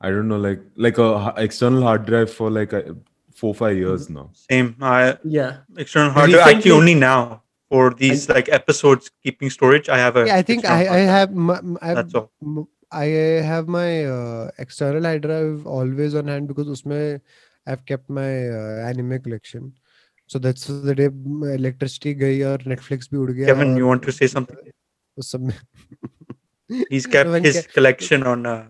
I don't know like like a external hard drive for like a, four five mm-hmm. years now. Same. I yeah. External hard drive. Actually, only now for these I, like episodes keeping storage, I have a. Yeah, I think I, I have. My, I have That's all. I have my uh, external hard drive always on hand because usme I've kept my uh, anime collection. So that's the day electricity guy or Netflix bhi ud gaya. Kevin, you want to say something? He's kept his collection on. Uh,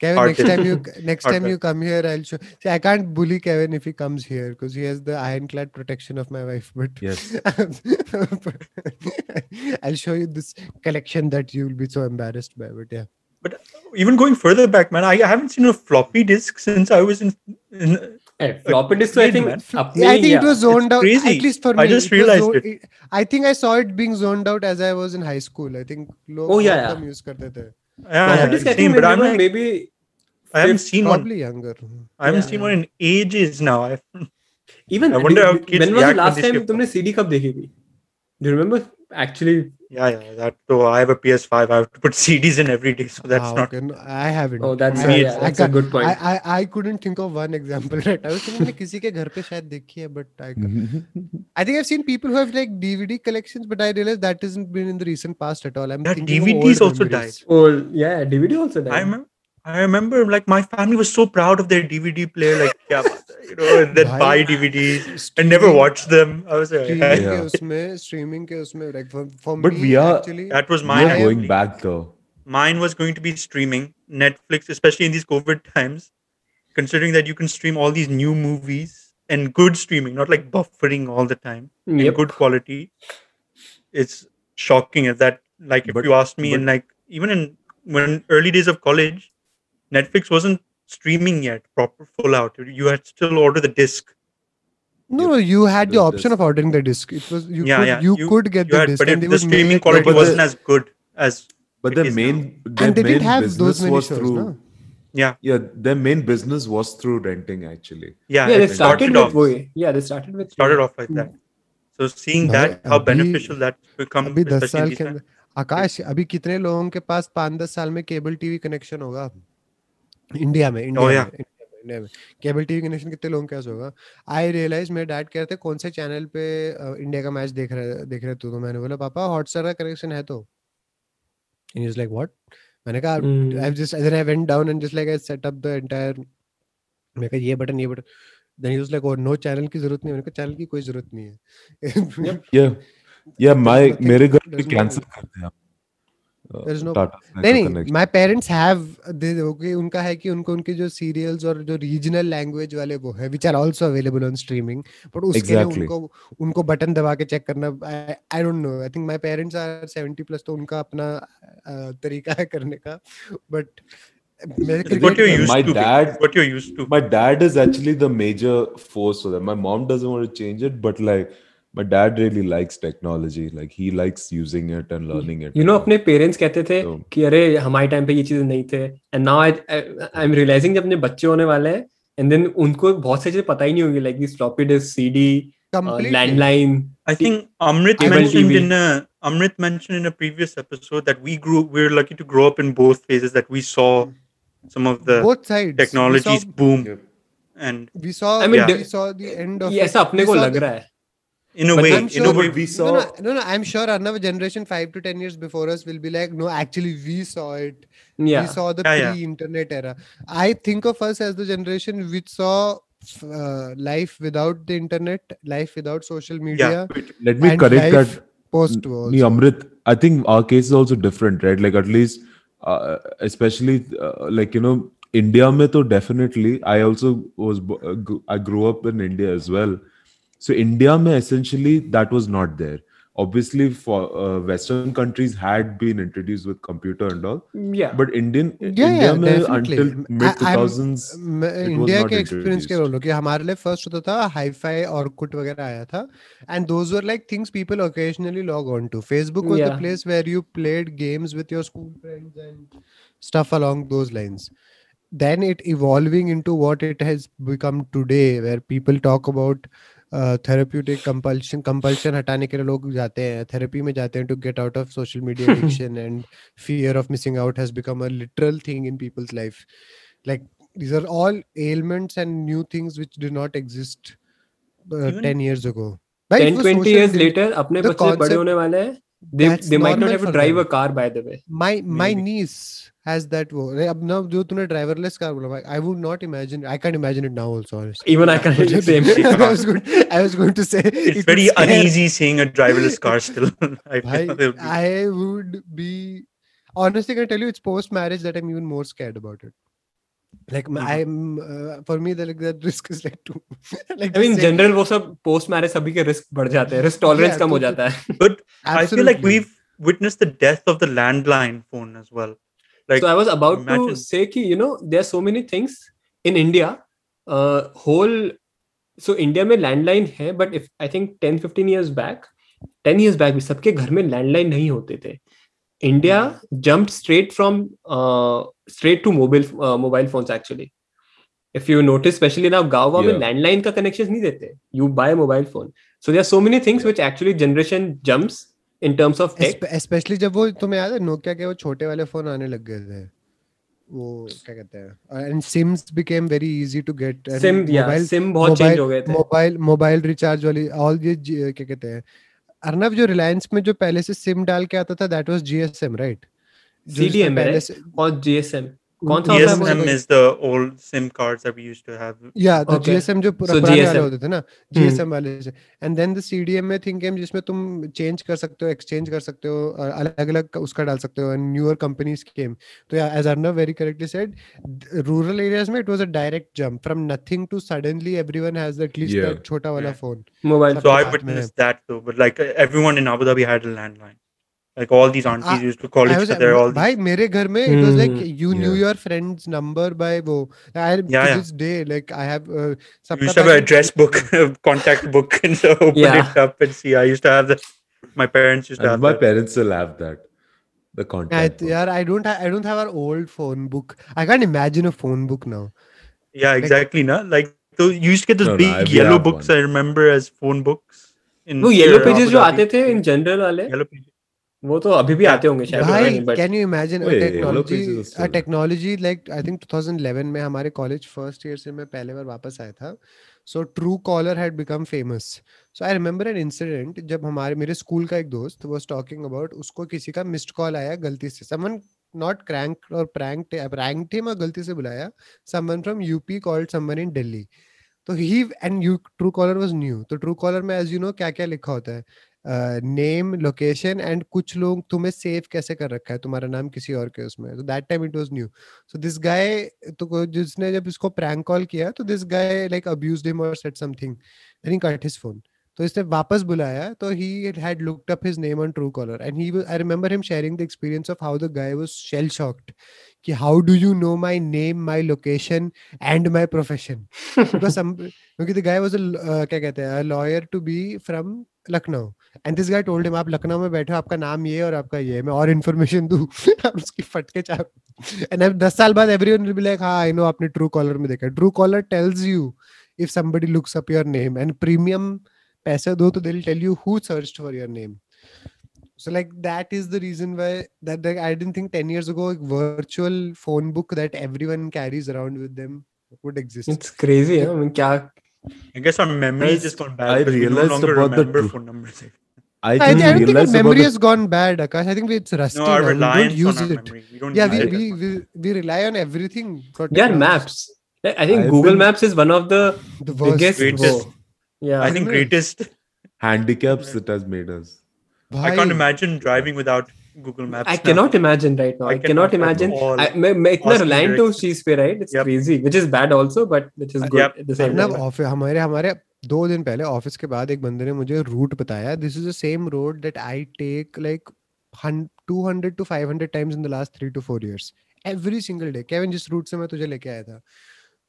Kevin, Hard next disk. time you next Hard time you drive. come here, I'll show. See, I can't bully Kevin if he comes here because he has the ironclad protection of my wife. But Yes. I'll show you this collection that you'll be so embarrassed by. But yeah, but even going further back, man, I, I haven't seen a floppy disk since I was in. in hey, floppy disk तो I kid, think man. अपने yeah, I think yeah. it was zoned out. crazy. At least for me, I just it was realized zoned- it. I think I saw it being zoned out as I was in high school. I think लोग Oh, yeah, बहुत yeah. कम use करते थे. yeah, floppy yeah, disk I same, think but I'm maybe, like, maybe I haven't fifth, seen one. Probably younger. I haven't Yeah. seen one in ages now. I, even I wonder how do- kids when was the react when last they time see a तुमने CD कब देखी थी do you remember actually yeah, yeah. That so I have a PS5. I have to put CDs in every day, so that's Ah, not. okay. No, I haven't. oh that's I, uh, Me, yeah, it's- that's I a good point I, I I couldn't think of one example right. I was thinking मैंने किसी के घर पे शायद देखी है, but I I think I've seen people who have like DVD collections, but I realized that hasn't been in the recent past at all. I'm Yeah, thinking of DVDs old also memories. oh yeah DVD also died I remember. I remember like my family was so proud of their DVD player, like yeah, you know, that buy DVDs and never watch them. I was like, streaming, yeah. streaming ke usme, like for, for but me, we are actually, that was mine. Going back though. Mine was going to be streaming Netflix, especially in these COVID times. Considering that you can stream all these new movies and good streaming, not like buffering all the time, yep. and good quality. It's shocking at that. Like if but, you asked me but, in like even in when early days of college Netflix wasn't streaming yet proper full out. You had to still order the disc. No, no, you had the There's option this. of ordering the disc. It was you Yeah, could yeah, you, you- could get You the had, disc, but and if they the would streaming mail it quality over but the- wasn't as good as But It their is main now. their and they main didn't have business those many was shows, through no? Yeah, yeah their main business was through renting actually. yeah. yeah, it they started with off. Voy. Yeah, they started with started off like that. So seeing भाई, that, how अभी- beneficial that's become, अभी दस especially in साल these के times. अंदर आकाश अभी कितने लोगों के पास पाँच दस साल में केबल टीवी कनेक्शन होगा India में इंडिया Oh, में yeah. में, इंडिया में। केबल टीवी कनेक्शन कितने लोगों के पास होगा? आई रियलाइज़ मेरे डैड कह रहे थे कौन से चैनल पे इंडिया का मैच देख रहे देख रहे तू? तो मैंने बोला पापा हॉटस्टार का कनेक्शन है तो। And he's like what? मैंने कहा Hmm. I've just then I went down and just like I set up the entire मैंने कहा ये बटन ये button then he was like oh no channel की ज़रूरत नहीं मैंने कहा चैनल की कोई ज़रूरत नहीं है. Yeah, my nothing- मेरे घर पे कैंसिल कर दिया। uh, There's उनका है कि उनको उनके जो सीरियल्स और जो रीजनल लैंग्वेज वाले वो है which are also available on streaming but उसके exactly. उनको उनको बटन दबा के चेक करना I don't know I think my parents are 70 plus तो उनका अपना तरीका है करने का बट my dad is actually the major force for that my mom doesn't want to change it but like my dad really likes technology. Like he likes using it and learning it. You know अपने parents कहते थे So- कि अरे हमारे time पे ये चीजें नहीं थे and now I I M realising जब अपने बच्चे होने वाले हैं एंड देन उनको बहुत सी चीजें पता ही नहीं होगी like this floppy disk CD completely. Landline I think Amrit Cable mentioned TV. in a Amrit mentioned in a previous episode that we grew we were lucky to grow up in both phases that we saw some of the both sides technologies we saw, boom Yep. and we saw I mean, we the- saw the end of ये it. ऐसा अपने We को saw लग the- रहा है in a But way I'm in sure a way we saw. no, no, no. I'm sure another generation five to ten years before us will be like, no, actually, we saw it. या We saw the Yeah, yeah. pre-internet era. I think of us as the generation which saw uh, life without the internet, life without social media, Yeah, Let me correct that. post N- also. Amrit, I think our case is also different, right? Like at least, uh, especially uh, like you know, India mein to definitely. I also was uh, gr- I grew up in India as well so india may essentially that was not there. Obviously for uh, western countries had been introduced with computer and all yeah. but indian yeah, india yeah, mein until mid 2000s india ke experience ke bolo ki hamare liye first hota tha hi5 or kut wagera and those were like things people occasionally log on to. Facebook was the place where you played games with your school friends and stuff along those lines. Then it evolving into what it has become today where people talk about therapeutic compulsion हटाने के लिए लोग जाते हैं therapy में जाते हैं to get out of social media addiction and fear of missing out has become a literal thing in people's life like these are all elements and new things which do not exist 10 years ago 10 20 years later अपने बच्चे बड़े होने वाले हैं। They might not have to drive a car by the way my my niece has that वो अरे अब ना जो तूने driverless car बोला I would not imagine I can't imagine it now also honestly even I can But- same I was going I was going to say it's it would very scare- uneasy seeing a driverless car still I bhai, feel it'll be- I would be honestly can tell you it's post marriage that I'm even more scared about it like my- Mhm. I'm uh, for me the like that risk is like too like I mean the same- general वो सब post marriage सभी के risk बढ़ जाते हैं risk tolerance Yeah, कम हो तो- जाता है but I feel like absolutely. we've witnessed the death of the landline phone as well Like so I was about imagine. to say ki, you know, there are so many things in India. Uh, whole so India may landline hai में landline है but if I think ten fifteen years back ten years back भी सबके घर में landline नहीं होते jumped straight from uh straight to mobile uh, mobile phones actually if you notice especially now gaon yeah. mein landline ka connections nahi dete you buy a mobile phone so there are so many things yeah. which actually generation jumps in terms of tech? Espe- especially जब वो तुम्हें याद है Nokia के वो छोटे वाले phone आने लग गए थे। वो क्या कहते हैं? And sims became very easy to get and sim mobile sim बहुत चेंज हो गए थे। मोबाइल मोबाइल रिचार्ज वाली ऑल ये क्या कहते हैं? अर्नब जो रिलायंस में जो पहले से सिम डाल के आता था that was GSM right CDM है और GSM कौन सा GSM is the old SIM cards that we used to have. Yeah, the okay. GSM जो पुराने so वाले होते थे ना, GSM hmm. वाले से. And then the CDMA thing came जिसमें तुम change कर सकते हो, exchange कर सकते हो, अलग-अलग उसका डाल सकते हो. And newer companies came. तो yeah, as Arnav very correctly said, rural areas में it was a direct jump from nothing to suddenly everyone has at least yeah. that छोटा वाला phone. Mobile. So I witnessed that too, but like everyone in Abu Dhabi had a landline. like all these aunties I, used to call I each was, other all bhai, these... mere ghar mein, it was like hmm. you yeah. knew your friend's number by wo i yeah, to yeah. this day like i have uh, you used to have a address book contact book and so open yeah. it up and see i used to have the my parents used to and have my that. parents still have that the contact I, yeah i don't ha- i don't have our old phone book i can't imagine a phone book now yeah exactly like, na? like so you used to get those no, big no, yellow books one. i remember as phone books in no yellow pages jo aate the in general wale yellow pages वो तो अभी भी आते होंगे शायद भाई but can you imagine a Wait, yellow technology pages are a still- technology like I think 2011 में हमारे कॉलेज फ़र्स्ट ईयर से मैं पहले बार वापस आया था। So Truecaller had become famous so I remember an incident जब हमारे मेरे स्कूल का एक दोस्त वाज टॉकिंग अबाउट उसको किसी का मिस्ड कॉल आया गलती से। Someone not crank or prank prank थे मैं गलती से बुलाया। Someone from UP called someone in Delhi तो ही and you Truecaller was new तो ट्रू कॉलर में एज यू नो क्या क्या लिखा होता है? नेम लोकेशन एंड कुछ लोग तुम्हें सेव कैसे कर रखा है? तुम्हारा नाम किसी और के उसमें। तो that time it was new so this guy तो जिसने जब इसको प्रैंक कॉल किया तो this guy like abused him और said something then he cut his phone तो इसने वापस बुलाया तो he had looked up his name on true caller and he I remember him sharing the experience of how the guy was shell shocked कि how do you know my name my location and my profession because क्योंकि the guy was क्या कहते हैं a lawyer to be from Lucknow and this guy told him आप लखनऊ में बैठे हो आपका नाम ये है और आपका ये है मैं और इन्फॉर्मेशन दूँ उसकी फटके चाप एंड 10 साल बाद एवरीवन विल बी लाइक हाँ आई नो आपने ट्रू कॉलर में देखा true caller tells you if somebody looks up your name and premium पैसे दो तो they'll tell you who searched for your name so like that is the reason why that like, I didn't think 10 years ago a virtual phone book that everyone carries around with them would exist it's crazy है I mean, क्या I guess our memory I is just gone bad. I because we no realized about the remember true- phone numbers. I I, I don't think our memory has gone bad, Akash. I think it's rusty No, our now. We don't use on our it. memory. We don't Yeah, we, it we, we we rely on everything. For yeah maps Like, I think I've Google been- Maps is one of the The worst. biggest Greatest. वो, yeah I think greatest. handicaps it has made us. I can't imagine driving without Google Maps. I now. cannot imagine right now. I I, cannot cannot imagine. all. I, मैं मैं इतना reliant हूँ उस चीज़ पे right? It's Yep. crazy, which is bad also, but which is good Yep. at the same time. Office हमारे हमारे दो दिन पहले ऑफ़िस के बाद एक बंदे ने मुझे रूट बताया this is the same road that I take like 200 to 500 times in the last 3 to 4 years every single day Kevin जिस रूट से मैं तुझे लेके आया था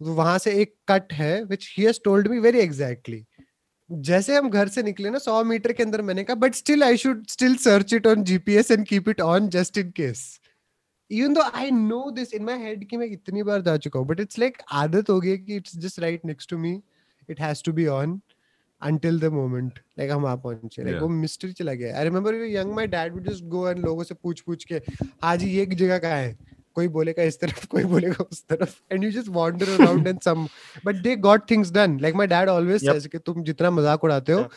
तो वहाँ से एक कट है which he has told me very exactly जैसे हम घर से निकले ना सौ मीटर के अंदर मैंने कहा but still I should still search it on GPS and keep it on just in case even though I know this in my head कि मैं इतनी बार जा चुका हूँ बट इट्स लाइक आदत हो गई कि it's just right next to me it has to be on until the moment like हम आ पहुँचे like वो mystery चला गया। I remember young my dad would just go and लोगों से पूछ पूछ के हाँ आज ये एक जगह कहाँ है? कोई बोलेगा इस तरफ़ कोई बोलेगा उस तरफ़। And you just wander around and some but they got things done. Like my dad always Yep. says कि तुम जितना मज़ाक उड़ाते हो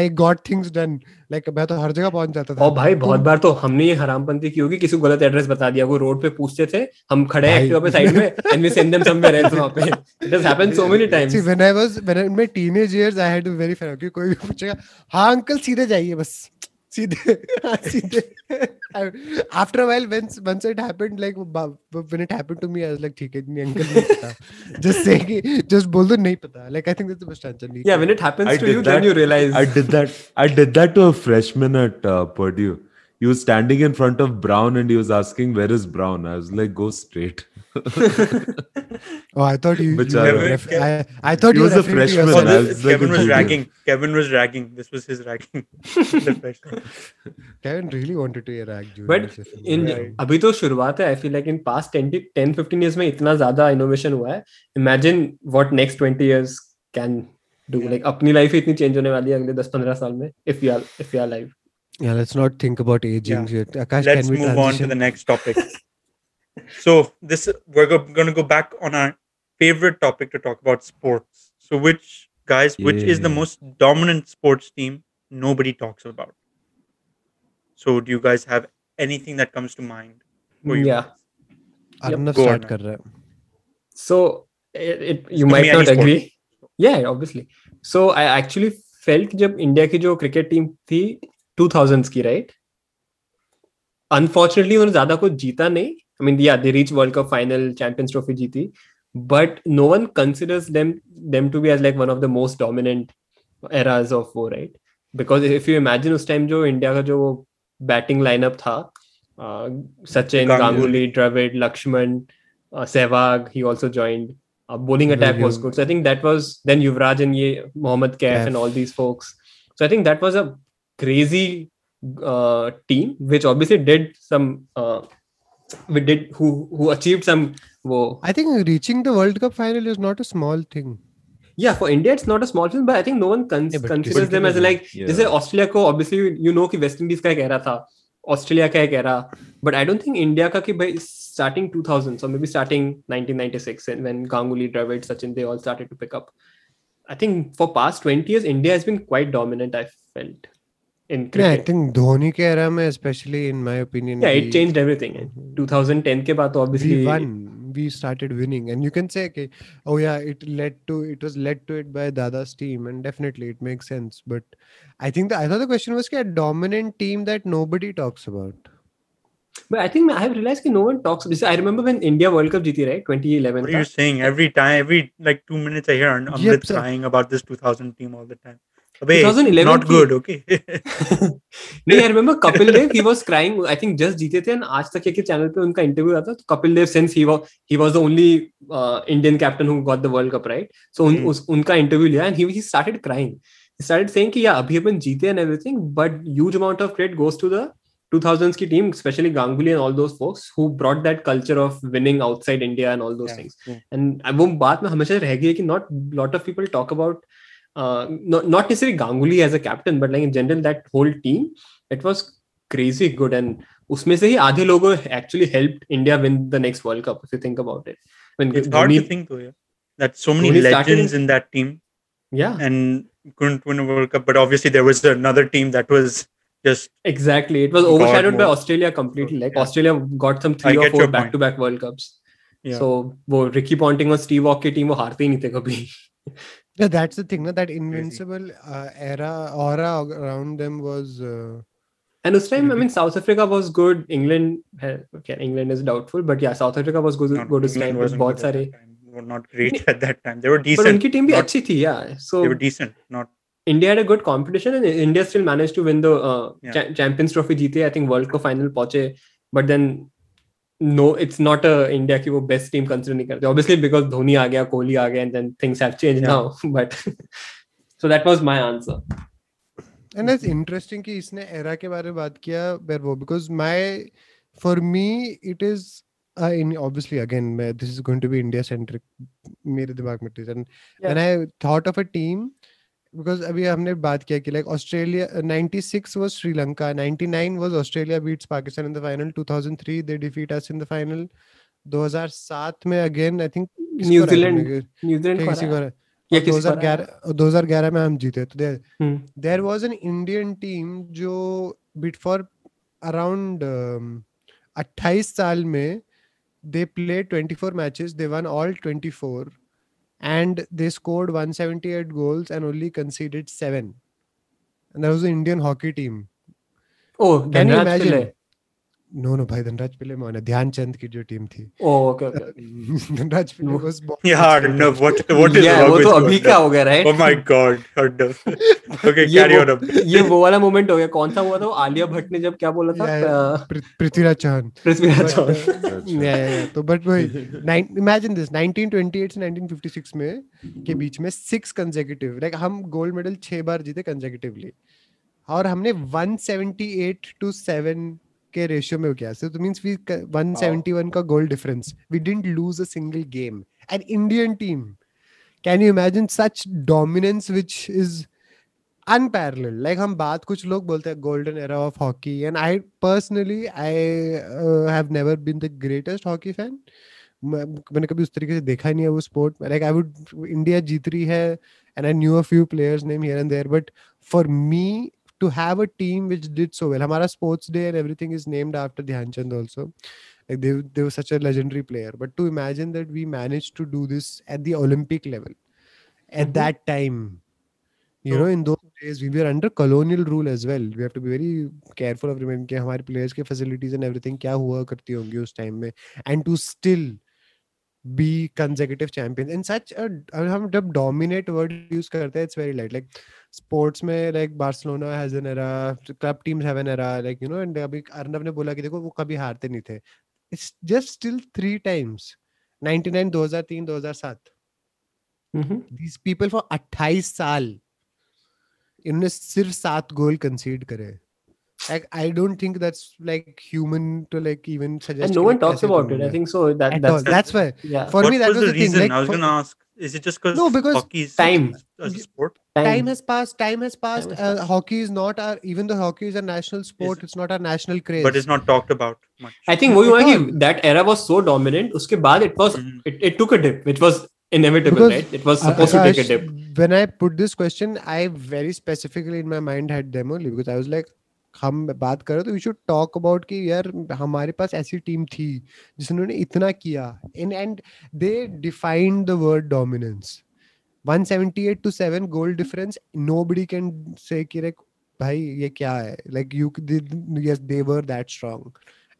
I got things done. Like मैं तो हर जगह पहुँच जाता था। और भाई बहुत बार तो हमने ये हरामपंती की होगी किसी को गलत एड्रेस बता दिया। वो रोड पे पूछते थे हम खड़े हैं। एक्टिवा पे साइड में and we send them somewhere else वहाँ पे. It has happened so many times I was when I, in my teenage years, I had to be very fair. कि कोई भी पूछेगा हाँ अंकल सीधे जाइए बस। सीधे सीधे। After while when once it happened like when it happened to me I was like ठीक है नहीं अंकल नहीं पता। जस्ट से कि जस्ट बोल दो नहीं पता। Like I think that's the best answer नहीं या when it happens to you then you realise I did that I did that to a freshman at Purdue. He was standing in front of Brown and he was asking, Where is Brown? I was like, Go straight. Oh I thought you, Which you are- ref- I, I thought He you was a freshman. I Oh, was this, like Kevin was junior. ragging. Kevin was ragging. This was his ragging. Kevin really wanted to rag if in Right. अभी तो शुरुआत है I feel like in past 10 10 15 years में इतना ज़्यादा innovation हुआ है imagine what next 20 years can do Yeah. Like अपनी लाइफ ही इतनी चेंज होने वाली है अगले 10 15 साल में if you are if you are live yeah let's not think about aging Yeah. yet. Akash Let's can we move transition? on to the next topic. so this we're going to go back on our favorite topic to talk about sports. So which guys, which is the Yeah. most dominant sports team nobody talks about? So do you guys have anything that comes to mind? for you Yeah. guys? Arnav Go on, start man. कर रहा है so it, it you Could might be any not sport. agree yeah obviously so i actually felt जब India की जो cricket team थी 2000s की right unfortunately उन्होंने ज्यादा कुछ जीता नहीं आई मीन या they reach world cup final champions trophy जीती but no one considers them them to be as like one of the most dominant eras of वो right because if you imagine उस time जो India का जो batting lineup था uh, Sachin Ganguly. Ganguly Dravid Lakshman uh, Sehwag, he also joined. Uh, bowling attack was Yuv- good. So I think that was then Yuvraj and ye, Mohammad Kaif Kaif. and all these folks. So I think that was a crazy uh, team which obviously did some uh, we did who who achieved some wo, I think reaching the World Cup final is not a small thing. yeah for India it's not a small thing but I think no one cons- Yeah, but considers them as cricket- like yeah. जैसे Australia को obviously you know कि West Indies का कह रहा था Australia का कह रहा but I don't think India का कि भाई starting 2000 or maybe starting 1996 and when Ganguly, Dravid, Sachin they all started to pick up I think for past 20 years India has been quite dominant I felt in cricket. Yeah, I think Dhoni ke era mein, especially in my opinion. Yeah, we, it changed everything. In mm-hmm. 2010 ke baad obviously we won. We started winning, and you can say, okay, oh yeah, it led to it was led to it by Dada's team, and definitely it makes sense. But I think the I thought the question was, a dominant team that nobody talks about. But I think I have realized that no one talks. I remember when India World Cup GT, right? 2011. What are you saying? Every time, every like two minutes, I hear Amrit yep, crying about this 2000 team all the time. 2011 नहीं Kapil just जीते थे आज तक channel पे उनका interview आता Indian captain got the world cup right so उनका interview लिया अभी अपन जीते and but amount of to the 2000s की team specially who of winning outside India and all वो बात में हमेशा रह गई है कि not lot of people talk about uh, not, not necessarily Ganguly as a captain but like in general that whole team it was crazy good and उसमें से ही आधे लोगों actually helped India win the next World Cup if you think about it when It's hard to Dhoni- think though, yeah. That so many Dhoni started legends in that team yeah and couldn't win a World Cup. But obviously, there was another team that was just exactly it was God overshadowed by more. Australia completely like Yeah. Australia got some three I or get four your point. back to back World Cups Yeah. so वो Ricky Ponting और Steve Waugh की team वो हारते ही नहीं थे कभी yeah that's the thing no? that invincible uh, era aura around them was uh, And उस time, I Mhm. mean, South Africa was good. England, had- okay, England is doubtful, but yeah, South Africa was good. not, good उस England time. with wasn't बहुत good at सारे. that time. They were not great at that time. They were But decent. उनकी team भी not- अच्छी थी, yeah. So They were decent. Not India had a good competition, and India still managed to win the uh, Yeah. cha- Champions Trophy. जीते, I think World Cup final पहुंचे, but then no, it's not a India की वो best team consider नहीं करते. Obviously because Dhoni आ गया, कोहली आ गया, and then things have changed Yeah. now. But so that was my answer. and it's interesting कि इसने era के बारे में बात किया वो because my for me it is uh, in obviously again this is going to be India centric मेरे दिमाग में and when I thought of a team because अभी हमने बात किया कि like Australia ninety six was Sri Lanka ninety nine was Australia beats Pakistan in the final 2003 they defeat us in the final 2007 में again I think New Zealand दो हज़ार ग्यारह में हम जीते तो there there was an Indian team जो bit for around अट्ठाईस साल में they play twenty four matches they won all twenty four and they scored 178 goals and only conceded seven. And that was the Indian hockey team. Oh, can you imagine? No no भाई धनराज पिल्ले में ध्यानचंद की जो team थी Oh. Dhanraj Pillay. Arnav, what what is वो तो अभी का हो गया right Oh my God, Arnav. Okay, ये carry वो- on. Abhi. ये वो वाला मोमेंट हो गया कौन सा हुआ था वो आलिया भट्ट ने जब क्या बोला था पृथ्वीराज चौहान पृथ्वीराज चौहान uh, yeah. तो बट नाइन इमेजिन दिस 1928 से 1956 में के बीच में सिक्स कंसेक्यूटिव लाइक हम गोल्ड मेडल छह बार जीते कंसेक्यूटिवली और हमने 178 टू 7 के रेशियो में किया सो तो मींस वी 171 का goal difference we didn't lose a single game an Indian team can you imagine such dominance which is unparalleled? Like हम बात कुछ लोग बोलते हैं golden era of hockey and I personally I uh, have never been the greatest hockey fan. मैं- मैंने कभी उस तरीके से देखा ही नहीं है वो sport like I would India जीत रही है and I knew a few players name here and there but for me to have a team which did so well हमारा sports day and everything is named after Dhyanchand also like they, they were such a legendary player but to imagine that we managed to do this at the olympic level at Mhm. that time you So- know in those days we were under colonial rule as well we have to be very careful of remembering कि हमारे players के facilities and everything क्या हुआ करती होंगी उस time में and to still be consecutive champions in such a हम जब dominate word use करते हैं it's very light like sports में like Barcelona has an era club teams have an era like you know and अभी अर्नब ने बोला कि देखो वो कभी हारते नहीं थे it's just still three times 99 2003 2007 Mhm. these people for 28 साल इन्होंने सिर्फ़ सात गोल कंसीड करे I, I don't think that's like human to like even suggest. And no one talks about it. I think so. That that's, that's why. Yeah. For what me, that was, the, reason. Thing. Like, I was gonna ask. Is it just because no, because time as a sport? Time. time has passed. Time has passed. Time has uh, passed. Uh, hockey is not our even though hockey is a national sport. It's not our national craze. But it's not talked about much. I think that era was so dominant. Uske baad it was mm-hmm. it, it took a dip, which was inevitable, because right? It was uh, supposed Akash, to take a dip. When I put this question, I very specifically in my mind had them only because I was like, हम बात करें तो you should talk about कि यार हमारे पास ऐसी team थी जिसने इतना किया। In and they defined the word dominance 178 to 7 goal difference nobody can say कि भाई, ये क्या है? Like you yes they were that strong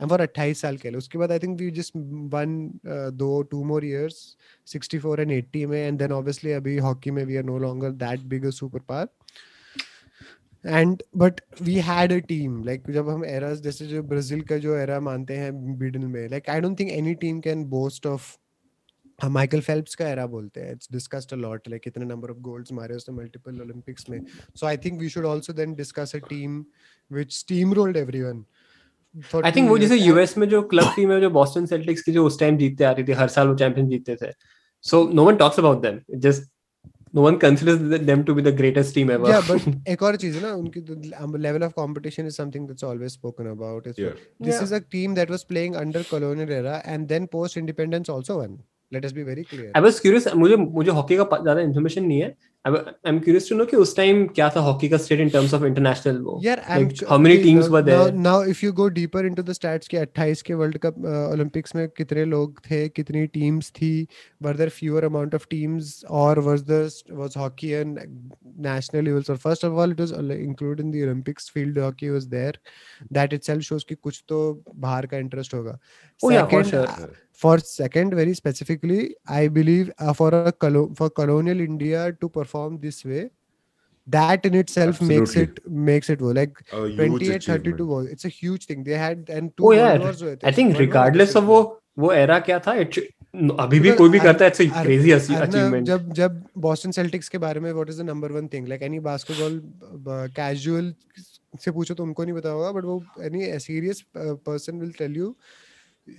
and for 28 साल के लिए। उसके बाद I think we just won दो टू मोर इयर्स 64 एंड 80 में। एंड देन ऑब्वियसली अभी हॉकी में we are no longer that big super power and but we had a team like जब हम eras जैसे जो ब्राजील का जो era मानते हैं मिडिल में like I don't think any team can boast of हम माइकल फेल्प्स का एरा बोलते हैं it's discussed a lot like कितने नंबर ऑफ गोल्ड्स मारे उसने मल्टीपल ओलंपिक्स में so I think we should also then discuss a team which steam rolled everyone I think वो जैसे यूएस में जो क्लब टीम है जो बॉस्टन सेल्टिक्स की जो उस टाइम जीतते आ रही थी हर साल वो चैंपियन जीतते थे so no one talks about them just no one considers them to be the greatest team ever yeah but एक और चीज़ है ना उनकी level of competition is something that's always spoken about it's Yeah. this Yeah. is a team that was playing under colonial era and then post independence also won let us be very clear I was curious. मुझे मुझे hockey का ज़्यादा information नहीं है I'm curious to know कि उस time क्या था हॉकी का state in terms of international वो? यार how many teams were there now if you go deeper into the stats के 28 के वर्ल्ड कप ओलंपिक्स में कितने लोग थे कितनी टीम्स थी were there fewer amount of teams और was the was hockey and national levels और first of all it was included in the Olympics field hockey was there that itself shows कि कुछ तो बाहर का इंटरेस्ट होगा। ओह yeah for uh, for second very specifically i believe uh, for a colo- for colonial india to perform this way that in itself Absolutely. makes it makes it wo- like A huge 28 32 was it's a huge thing they had and two Oh yeah, World war regardless of was वो era क्या था it should- अभी भी कोई भी करता है it's crazy achievement जब जब बॉस्टन सेल्टिक्स के बारे में what is the number one thing like any basketball casual से पूछो तो उनको नहीं पता होगा बट वो any serious person will tell you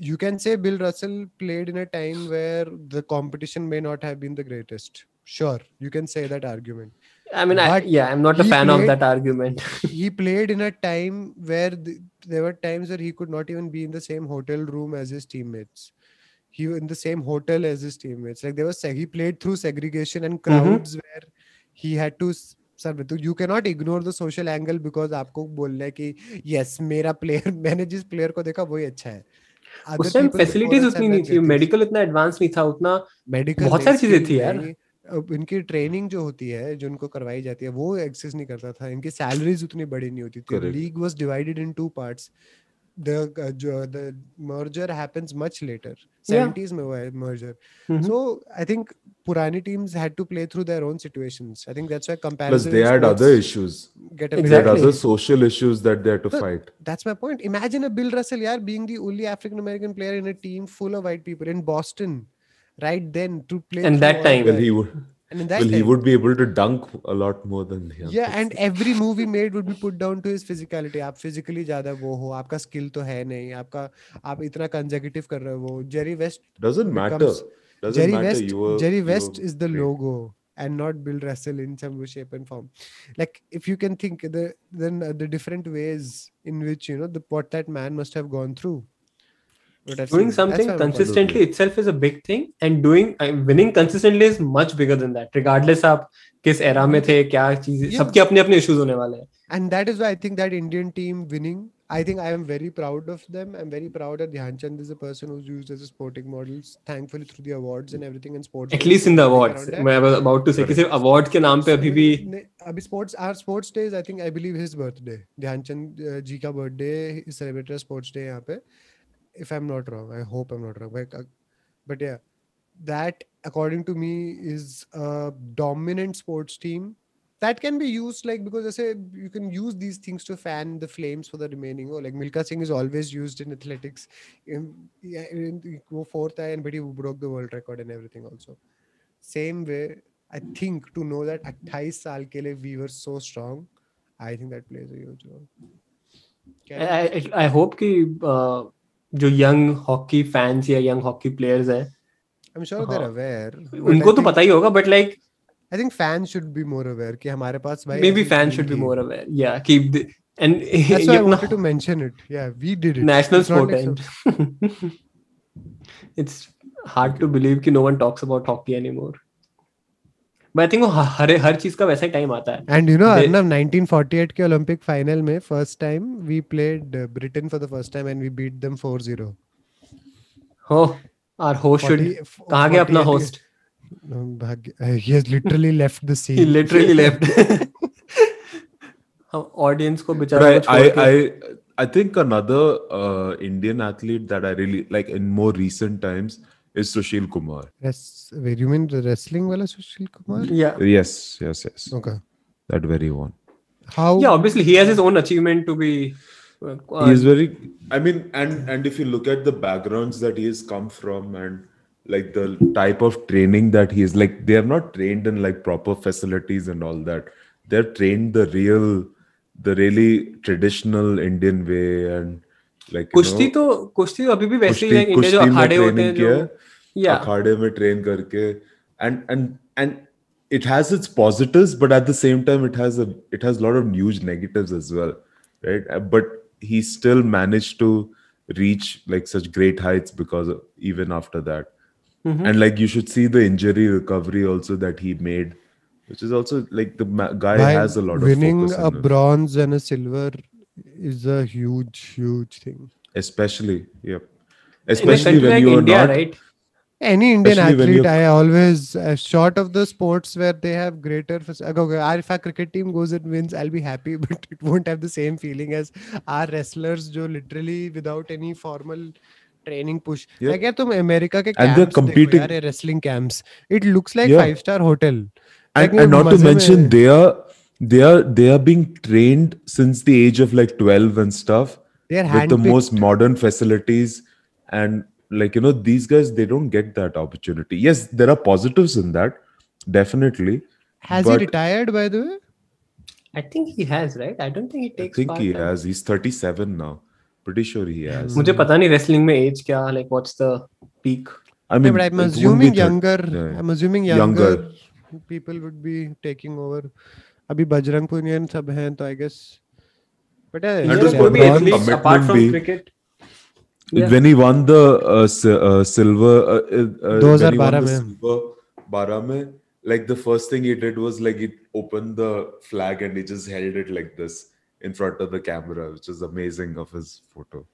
you can say Bill Russell played in a time where the competition may not have been the greatest. Sure, you can say that argument. I mean But या आई am not a he fan of played- that argument he played in a time where th- there were times where he could not even be in the same hotel room as his teammates. He in the same hotel as his teammates. Like there was se- he played through segregation and crowds where he had to s- serve. तो you cannot ignore the social angle because आपको बोलना है कि yes मेरा player मैंने जिस player को देखा वही अच्छा है. उस टाइम फैसिलिटीज़ उतनी नहीं थी मेडिकल इतना एडवांस नहीं था उतना मेडिकल बहुत सारी चीज़ें थी यार। इनकी ट्रेनिंग जो होती है जो इनको करवाई जाती है वो एक्सेस नहीं करता था। इनकी सैलरीज उतनी बड़ी नहीं होती थी। League was divided in two parts the uh, the merger happens much later. Seventies yeah. Uh, merger. Mm-hmm. So I think Purani teams had to play through their own situations. I think that's why comparison. Plus, they had other issues. Get exactly. Had other social issues that they had to fight. That's my point. Imagine a Bill Russell, yeah, being the only African American player in a team full of white people in Boston, right then to play. And that time, well, he would and in that Well, he time, would be able to dunk a lot more than the yeah, and every move he made would be put down to his physicality. आप physically ज़्यादा वो हो, आपका skill तो है नहीं, आपका आप इतना consecutive कर रहे हो. Jerry West, doesn't matter. becomes- Doesn't Jerry matter. West, you were, Jerry West is the great. logo and not Bill Russell in some way, shape, and form. Like if you can think the then uh, the different ways in which you know the what that man must have gone through. What I've doing seen. That's something why I'm calling- consistently itself is a big thing and doing uh, winning consistently is much bigger than that regardless आप किस era में थे क्या चीज Yeah. सबके अपने अपने issues होने वाले हैं and that is why I think that Indian team winning. I think I am very proud of them. I'm very proud that Dhyan Chand is a person who's used as a sporting model, thankfully through the awards and everything in sports. at least in the awards around that. मैं I was about to say कि सिर्फ awards के नाम पे अभी भी नहीं, अभी sports our sports day is I think I believe his birthday. ध्यान चंद uh, जी का birthday is celebrated as sports day यहाँ पे. if i'm not wrong i hope i'm not wrong but, uh, but yeah that according to me is a dominant sports team that can be used like because I say you can use these things to fan the flames for the remaining or like Milkha Singh is always used in athletics in, yeah, in go fourth and but he broke the world record and everything also same way I think to know that 28 saal ke liye we were so strong I think that plays a huge role I, I, I hope that. जो young hockey fans या young hockey players हैं I am sure they are aware उनको तो पता ही होगा but like I think fans should be more aware कि हमारे पास भाई maybe fans should be more aware या keep the and that's why to mention it या we did it national sport it's hard to believe कि no one talks about hockey anymore but think वो हर हर चीज़ का वैसा time आता है। And you know Arnab 1948 के ओलंपिक फाइनल में first time we played Britain for the first time and we beat them 4-0 हो आवर होस्ट शुड कहाँ गया अपना होस्ट भाग ही has literally left the scene he literally left audience को बेचारा आई आई आई think another uh, Indian athlete that I really like in more recent times is Sushil Kumar. Yes, wait, you mean the wrestling wala Sushil Kumar? yeah Yes, yes, yes. Okay. That very one. How? yeah obviously he has his own achievement to be uh, he is very i mean and and if you look at the backgrounds that he has come from and like the type of training that he is like they are not trained in like proper facilities and all that they're trained the real the really traditional indian way and like you कुश्ती know, तो कुश्ती तो अभी भी वैसे ही कुश्ती है India जो कुश्ती में अखाड़े होते ट्रेनिंग हैं किया जो या अखाड़े में ट्रेन करके and and and it has its positives but at the same time it has a it has a lot of huge negatives as well right Uh, but he still managed to reach like such great heights because of, even after that Mhm. and like you should see the injury recovery also that he made which is also like the ma- guy Why has a lot of winning focus a in it. bronze and a silver is a huge, huge thing. especially yep in a especially country when like you are India not right Any Indian Especially when athlete, you- I always, uh, short of the sports where they have greater. fac- Okay, okay, our- if our cricket team goes and wins, I'll be happy, but it won't have the same feeling as our wrestlers, जो literally without any formal training push. Yeah. Like यार तुम America के And they're camps देखो competing- यार, ये wrestling camps. It looks like Yeah. five star hotel. and, Like, and not to मजे mention में- they are they are they are being trained since the age of like 12 and stuff They're with the most modern facilities. And like you know these guys they don't get that opportunity. Yes there are positives in that definitely has he retired by the way? I think he has right? I don't think he takes i think he has. He's 37 now. Pretty sure he has. mujhe pata nahi wrestling mein age kya like what's the peak? I mean, yeah, I'm assuming younger yeah. i'm assuming younger, younger people would be taking over. अभी बजरंग पुनियन सब हैं तो I guess. But one athletes apart from cricket Yeah. when he won the uh, uh, silver uh, uh, uh, when he 2012 won में. silver bara mein, like the first thing he did was like he opened the flag and he just held it like this in front of the camera which is amazing of his photo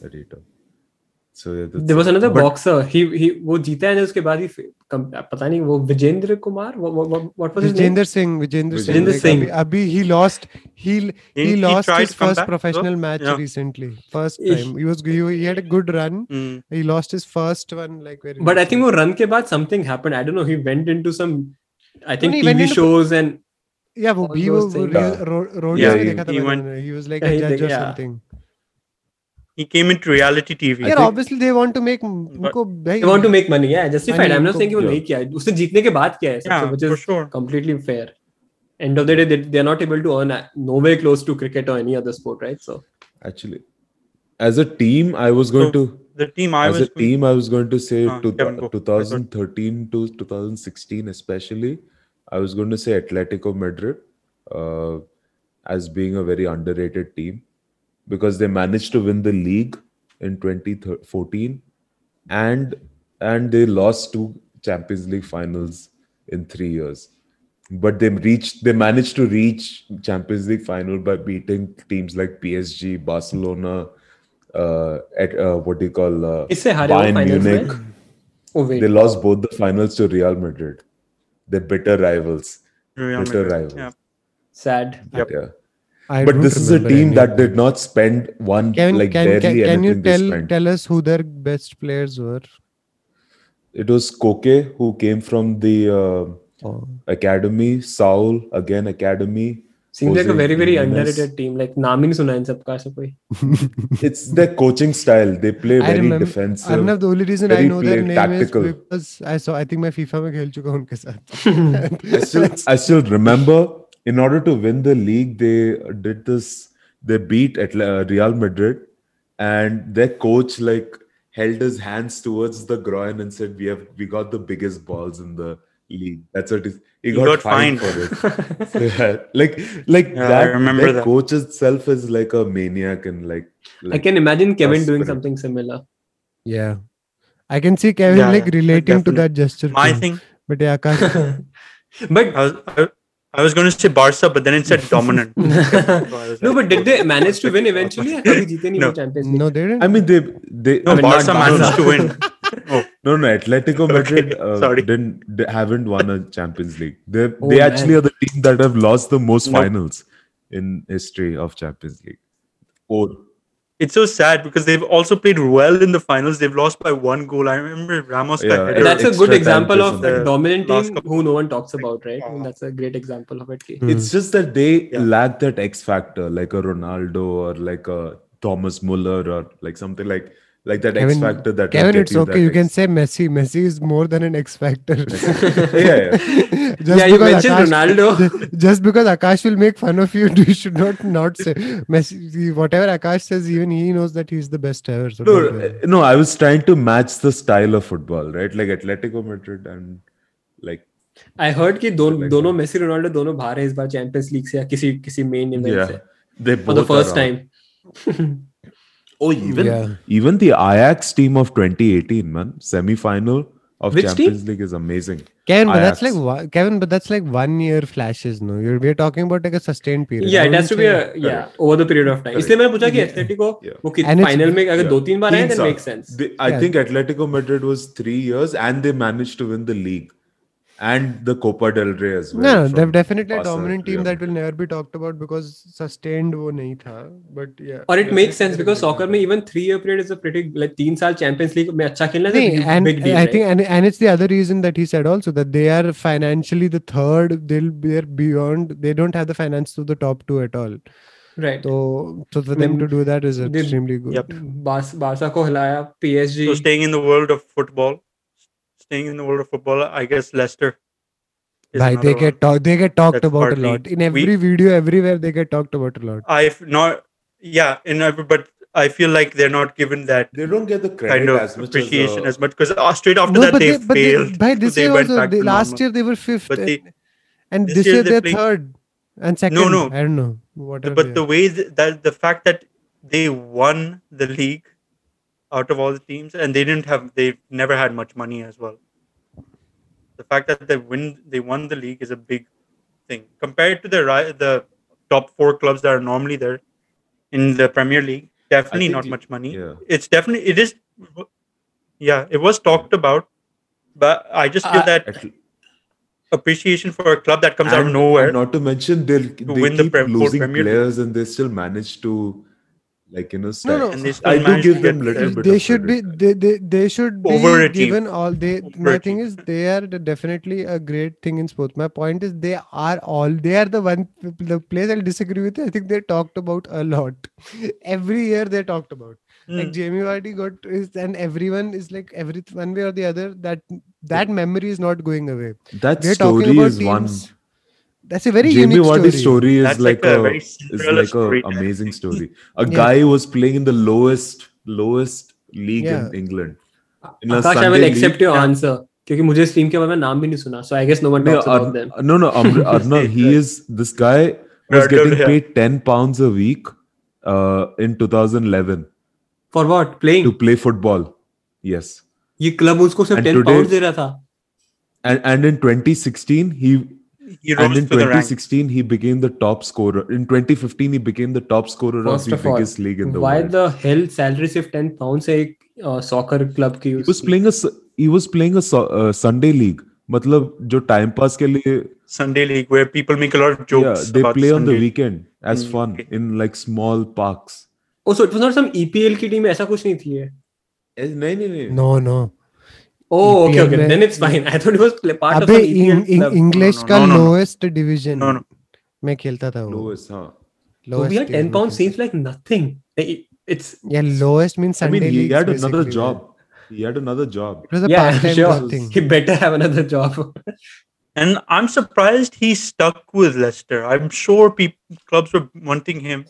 that he took so yeah, there was another but, boxer he he wo jeeta hai uske baad hi pata nahi wo vijender Kumar what, what, what what was vijender his name Singh vijender, Vijendra Singh, Singh. Abhi, abhi he lost he he, he lost he his first back, professional so, match yeah. recently first time he was he, he had a good run mm. he lost his first one like very but I think wo run ke baad something happened I don't know he went into some I think no, TV shows into, and yeah वो भी वो road पे देखा था he, he was like a जज और something he judge did, or yeah. something. He came into reality TV. Yeah, think- obviously they want to make उनको भाई they want to make money yeah justified Money I'm not उनको- saying कि वो Yeah. नहीं किया है उसने जीतने के बाद किया है yeah, सबसे which for is sure. completely fair end of the day they, they're not able to earn a- nowhere close to cricket or any other sport right so actually as a team i was going So, to The team I as was a team i was going to say Ah, to Kevin, go. 2013 to 2016 especially i was going to say atletico madrid uh, as being a very underrated team because they managed to win the league in 2014 and and they lost two Champions League finals in 3 years. But they reached they managed to reach Champions League final by beating teams like PSG Barcelona uh, at uh, what do you call uh, Bayern Munich. Oh, they lost both the finals to Real Madrid. They're bitter rivals. Real bitter Madrid. rivals. yeah. sad. But, yep. yeah. I but don't this is a remember team any that of did not spend one Can like can barely can, can you anything they tell spent. tell us who their best players were? It was Koke who came from the uh, Oh. academy. Saul again academy. seems like a Jose very very Jimenez. underrated team like नाम ही नहीं सुना इन सबका से कोई It's their coaching style. They play I very remember- defensive. Arnav, the only reason I very know their play- name tactical. is because I saw. I think मैं FIFA में खेल चुका हूँ उनके साथ. I still, I still remember in order to win the league, they did this they beat Atl- uh, Real Madrid, and their coach like held his hands towards the groin and said, "We have we got the biggest balls in the league." That's what he, he, He got, got fined, fined. for it. So, yeah, like like Yeah, I that. remember their that. coach itself is like a maniac and like. I can imagine Kevin doing spirit. something similar. Yeah. I can see Kevin Yeah, like yeah, relating to that gesture. My too. thing, But yeah, Akash. but I was, I, I was going to say Barca, but then it said dominant. no, but did they manage to win eventually? no. no, they didn't. I mean, they they. No, I mean, Barca managed to win. oh. No, no, Atletico Madrid okay, uh, sorry. didn't they haven't won a Champions League. They oh, they actually are the team that have lost the most no. finals in history of Champions League. Four it's so sad because they've also played well in the finals. They've lost by one goal. I remember Ramos. got Yeah, header. That's a good example of pressure. a dominant team who no one talks about, right? Uh, That's a great example of it. ki- Hmm. It's just that they Yeah. lack that X factor, like a Ronaldo or like a Thomas Muller or like something like like that X Kevin- factor that will Kevin, get it's you okay. that You can X- say Messi. Messi is more than an X factor. yeah, yeah. just Yeah, you because mentioned Ronaldo. just because Akash will make fun of you, you should not not say Messi. Whatever Akash says, even he knows that he's the best ever. So No, don't worry. uh, no, I was trying to match the style of football, right? Like Atletico Madrid and like I heard कि दो, Like दोनों Messi Ronaldo दोनों बाहर है इस बार champions league से या किसी किसी मेन इवेंट yeah, से they for the both are first out. time. Oh, even Yeah. even the Ajax team of 2018, man, semi-final of Which Champions League is amazing. Kevin, but that's like Ajax. one- Kevin, but that's like one year flashes. No, you're we're talking about like a sustained period. Yeah, I it has to be wouldn't a say- yeah over the period of time. इसलिए मैंने पूछा कि Yeah. Atletico Yeah. वो कि And it's- final में अगर Yeah. दो तीन बार आए Teams then are- makes sense. They, I Yeah. think Atletico Madrid was three years, and they managed to win the league and the Copa del Rey as well. No, no, from they're definitely a Barca, dominant team Real that will never be talked about because sustained वो नहीं था. But yeah. और it makes sense because soccer में even three year period is a pretty like तीन साल champions league में अच्छा खेलना is a Nee, big, and big deal. I right? think and, and it's the other reason that he said also that they are financially the third. They'll they're beyond. They don't have the finance to the top two at all. right. So so for I them mean, to do that is they- extremely good. Yep. Bars Barca को हिलाया PSG So staying in the world of football, staying in the world of football, I guess Leicester. is Bhai, they get talk, they get talked That's about a lot in we- every video everywhere. They get talked about a lot. I've not, yeah, in every, but I feel like they're not given that They don't get the credit kind of as much appreciation as, as, much because uh, straight after No, that but they, they, but they, failed. by this they year also, they, last normal. year they were fifth, But and, they- and this this, year year they're they're playing- third and second. no. No, I don't know. Whatever. but the are. way that the fact that they won the league out of all the teams and they didn't have they've never had much money as well the fact that they win they won the league is a big thing compared to the the top four clubs that are normally there in the premier league definitely not you- much money yeah. it's definitely it is yeah it was talked about but i just feel Uh, that Atl- appreciation for a club that comes out of nowhere Not to mention they'll, they win the keep losing Premier League. players and they still manage to like you know. No, no. and they I do give them little there. bit they of should be credit. they, they they should be Overachieve. given all they my thing is they are definitely a great thing in sports my point is they are all they are the one the place i'll disagree with i think they're talked about a lot every year they're talked about like Mm. jamie Vardy got is and everyone is like every one way or the other that that memory is not going away that we're talking story about is one teams that's a very Jamie unique Vardy's story, story is That's like, like a a, very is Cinderella like story. a amazing story. A Yeah. guy who was playing in the lowest lowest league Yeah. in England. In a Akash I Sunday will league- accept your answer क्योंकि मुझे इस team के बारे में नाम भी नहीं सुना so I guess no one No, talks about them Ar- no, no, Amr- Arnav, he is this guy was Right, getting yeah. paid 10 pounds a week uh, in 2011 for what playing to play football. Yes. ये club उसको सिर्फ And 10 today- pound दे रहा था And and in 2016 he he and rose in to the rank 2016 he became the top scorer. In 2015 he became the top scorer First of the of all, biggest league in the why world. the hell salary सिर्फ 10 pound से एक soccer club की he was playing a s- he was playing a so- uh, Sunday league. मतलब जो time pass के लिए Sunday league where people make a lot of jokes. yeah, they about play on the Sunday. weekend as Mm, fun okay. in like small parks. oh so it was not some EPL की team ऐसा कुछ नहीं थी ये Eh, नहीं नहीं नहीं no no oh okay EPL okay में- then it's fine I thought it was play- part of अबे some EPL club English No, no, का no, no, no. Lowest division No, no. में खेलता था वो lowest हाँ so we had 10 pounds seems like nothing Like, it- it's Yeah, lowest means I Sunday mean he leagues, had another basically, job he had another job It was a yeah part-time sure job thing. he better have another job And I'm surprised he stuck with Leicester. I'm sure peop clubs were wanting him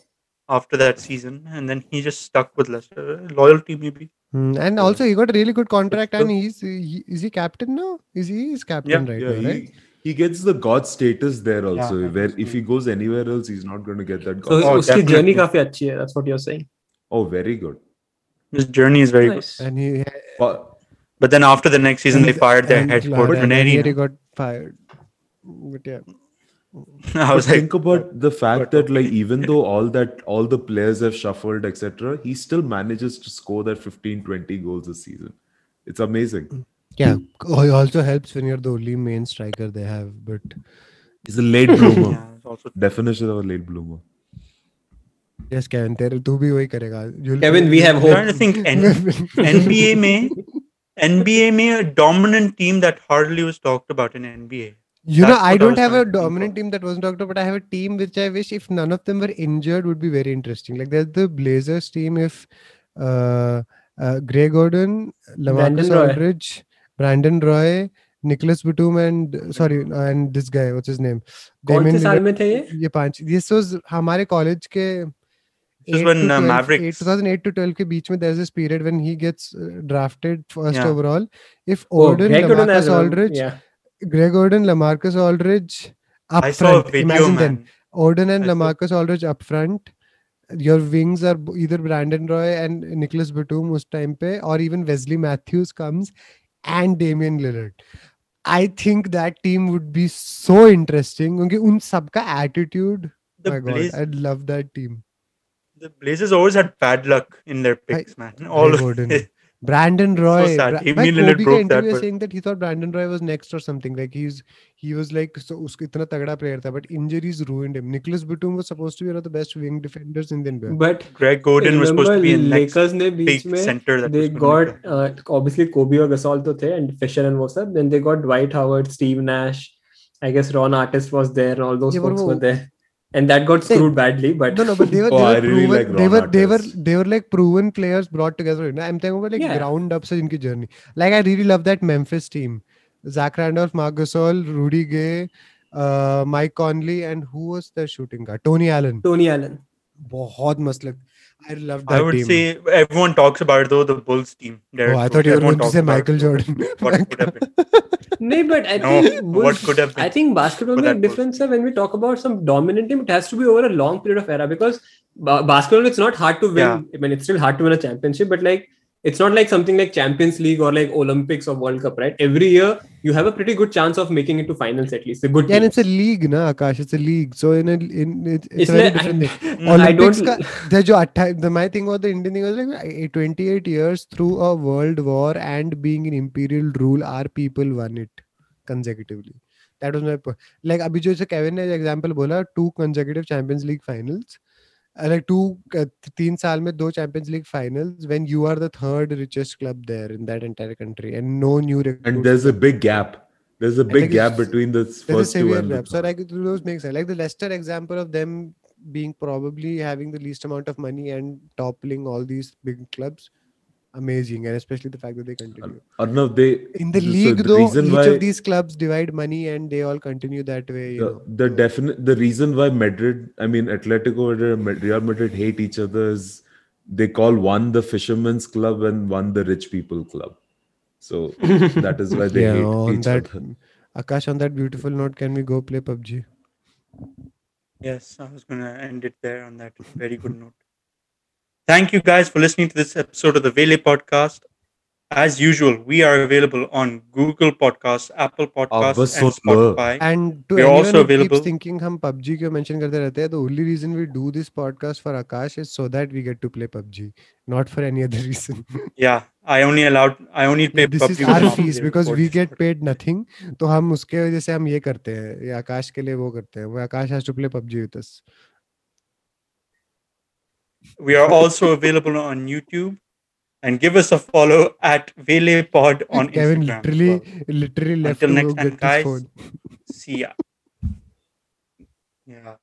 after that season, and then he just stuck with Leicester. Loyalty, maybe. Hmm, And Yeah. also, he got a really good contract, still- and he's he, is he captain now? Is he is captain Yeah. right Yeah, now? Right? he, he gets the god status there also. Yeah, where that's if he goes anywhere else, he's not going to get that So god. Oh, उसकी definitely. journey काफी अच्छी है. That's what you're saying. oh, very good. His journey is very Nice. And he But good. But then after the next season, they and- fired their and head Clara coach Ranieri Ranieri. got fired. But yeah, I was But like, think about the fact but that like okay. even though all that all the players have shuffled etc he still manages to score that 15 20 goals a season it's amazing yeah. It also helps when you're the only main striker they have. But he's a late bloomer yeah, it's also definition of a late bloomer yes, Kevin, तेरे तू भी वही करेगा. You'll Kevin, we have I'm hope. trying to think N- NBA में NBA में a dominant team that hardly was talked about in NBA. you know, I don't I have a dominant team that wasn't talked about. I have a team which I wish, if none of them were injured, would be very interesting. Like there's the Blazers team. If uh, uh, Greg Oden, Lamarcus Aldridge, Brandon Roy, Nicolas Batum, and sorry, and this guy, what's his name? कौन से साल में थे ये? ये This was our college के when uh, Mavericks 2008 to 12 के बीच में there's this period when he gets uh, drafted first yeah. overall if oh, Oden, oh, Lamarcus Aldridge yeah. Greg Oden Lamarcus Aldridge up I saw a front video, imagine man. then Odin and I Lamarcus saw- Aldridge up front your wings are either Brandon Roy and Nicholas Batum उस time पे or even Wesley Matthews comes and Damian Lillard I think that team would be so interesting क्योंकि उन सबका attitude The, my god I'd love that team the Blazers always had bad luck in their picks, I, man. All Greg Oden. Brandon Roy. So sad. Bra- broke interview that. But... saying that he thought Brandon Roy was next or something. Like he's he was like so uska itna tagda player tha, but injuries ruined him. Nicolas Batum was supposed to be one of the best wing defenders in the NBA. But Greg Oden was supposed to be in Lakers ne beech mein center that they got uh, obviously Kobe aur Gasol to the and Fisher and was then they got Dwight Howard, Steve Nash. I guess Ron Artest was there and all those yeah, folks were there and that got Hey, screwed badly but No, no, but they were, Oh, they I were really proven. like they Ron were they were Artest. they were like proven players brought together. You know? I'm talking about like Yeah. ground up से इनकी journey. Like I really love that Memphis team. Zach Randolph, Marc Gasol, Rudy Gay, uh, Mike Conley, and who was the shooting guard? Tony Allen. Tony Allen बहुत मस्त लग I love that. I would team. say everyone talks about though the Bulls team. Derrick oh, I thought you were going to say Michael Jordan. what could have been? no, but I no, think Bulls, what could have been? I think basketball with a difference Bulls. when we talk about some dominant team, it has to be over a long period of era because basketball it's not hard to win. Yeah. I mean, it's still hard to win a championship, but like it's not like something like champions league or like olympics or world cup right? Every year you have a pretty good chance of making it to finals at least. A good yeah, and it's a league na akash. It's a league. So in a in it, it's, a very different I, thing. Olympics I don't... ka, the, jo, the my thing was the indian thing was like 28 years through a world war and being in imperial rule our people won it consecutively. That was my like abhi jo se kevin ne example bola two consecutive champions league finals like two teen saal mein do champions league finals when you are the third richest club there in that entire country and no new recruits. and there's a big gap there's a big like gap between the first two and gap. so like those makes sense like the leicester example of them being probably having the least amount of money and toppling all these big clubs amazing, and especially the fact that they continue. Arnav, they In the so league, the though, each why- of these clubs divide money and they all continue that way. You the, know. the So- definite the reason why Madrid, I mean Atletico Madrid, and Real Madrid hate each other is they call one the fisherman's club and one the rich people club. So that is why they yeah, hate on each that, other. Akash, on that beautiful note, can we go play PUBG? Yes, I was gonna end it there on that very good note. Thank you guys for listening to this episode of the Vele podcast. As usual, we are available on Google Podcasts, Apple Podcasts, बस and soon low. Spotify. And to We are anyone also who available- keeps thinking हम PUBG क्यों mention करते रहते हैं, the only reason we do this podcast for Akash is so that we get to play PUBG, not for any other reason. Yeah, I only allowed I only pay this is PUBG our when fees they because record we this get podcast. paid nothing तो हम उसके वजह से हम ये करते हैं ये आकाश के लिए वो करते हैं वो आकाश has to play PUBG with us We are also available on YouTube. And give us a follow at Vele Pod on Kevin Instagram. literally well. literally left Until next time, guys. See ya. Yeah.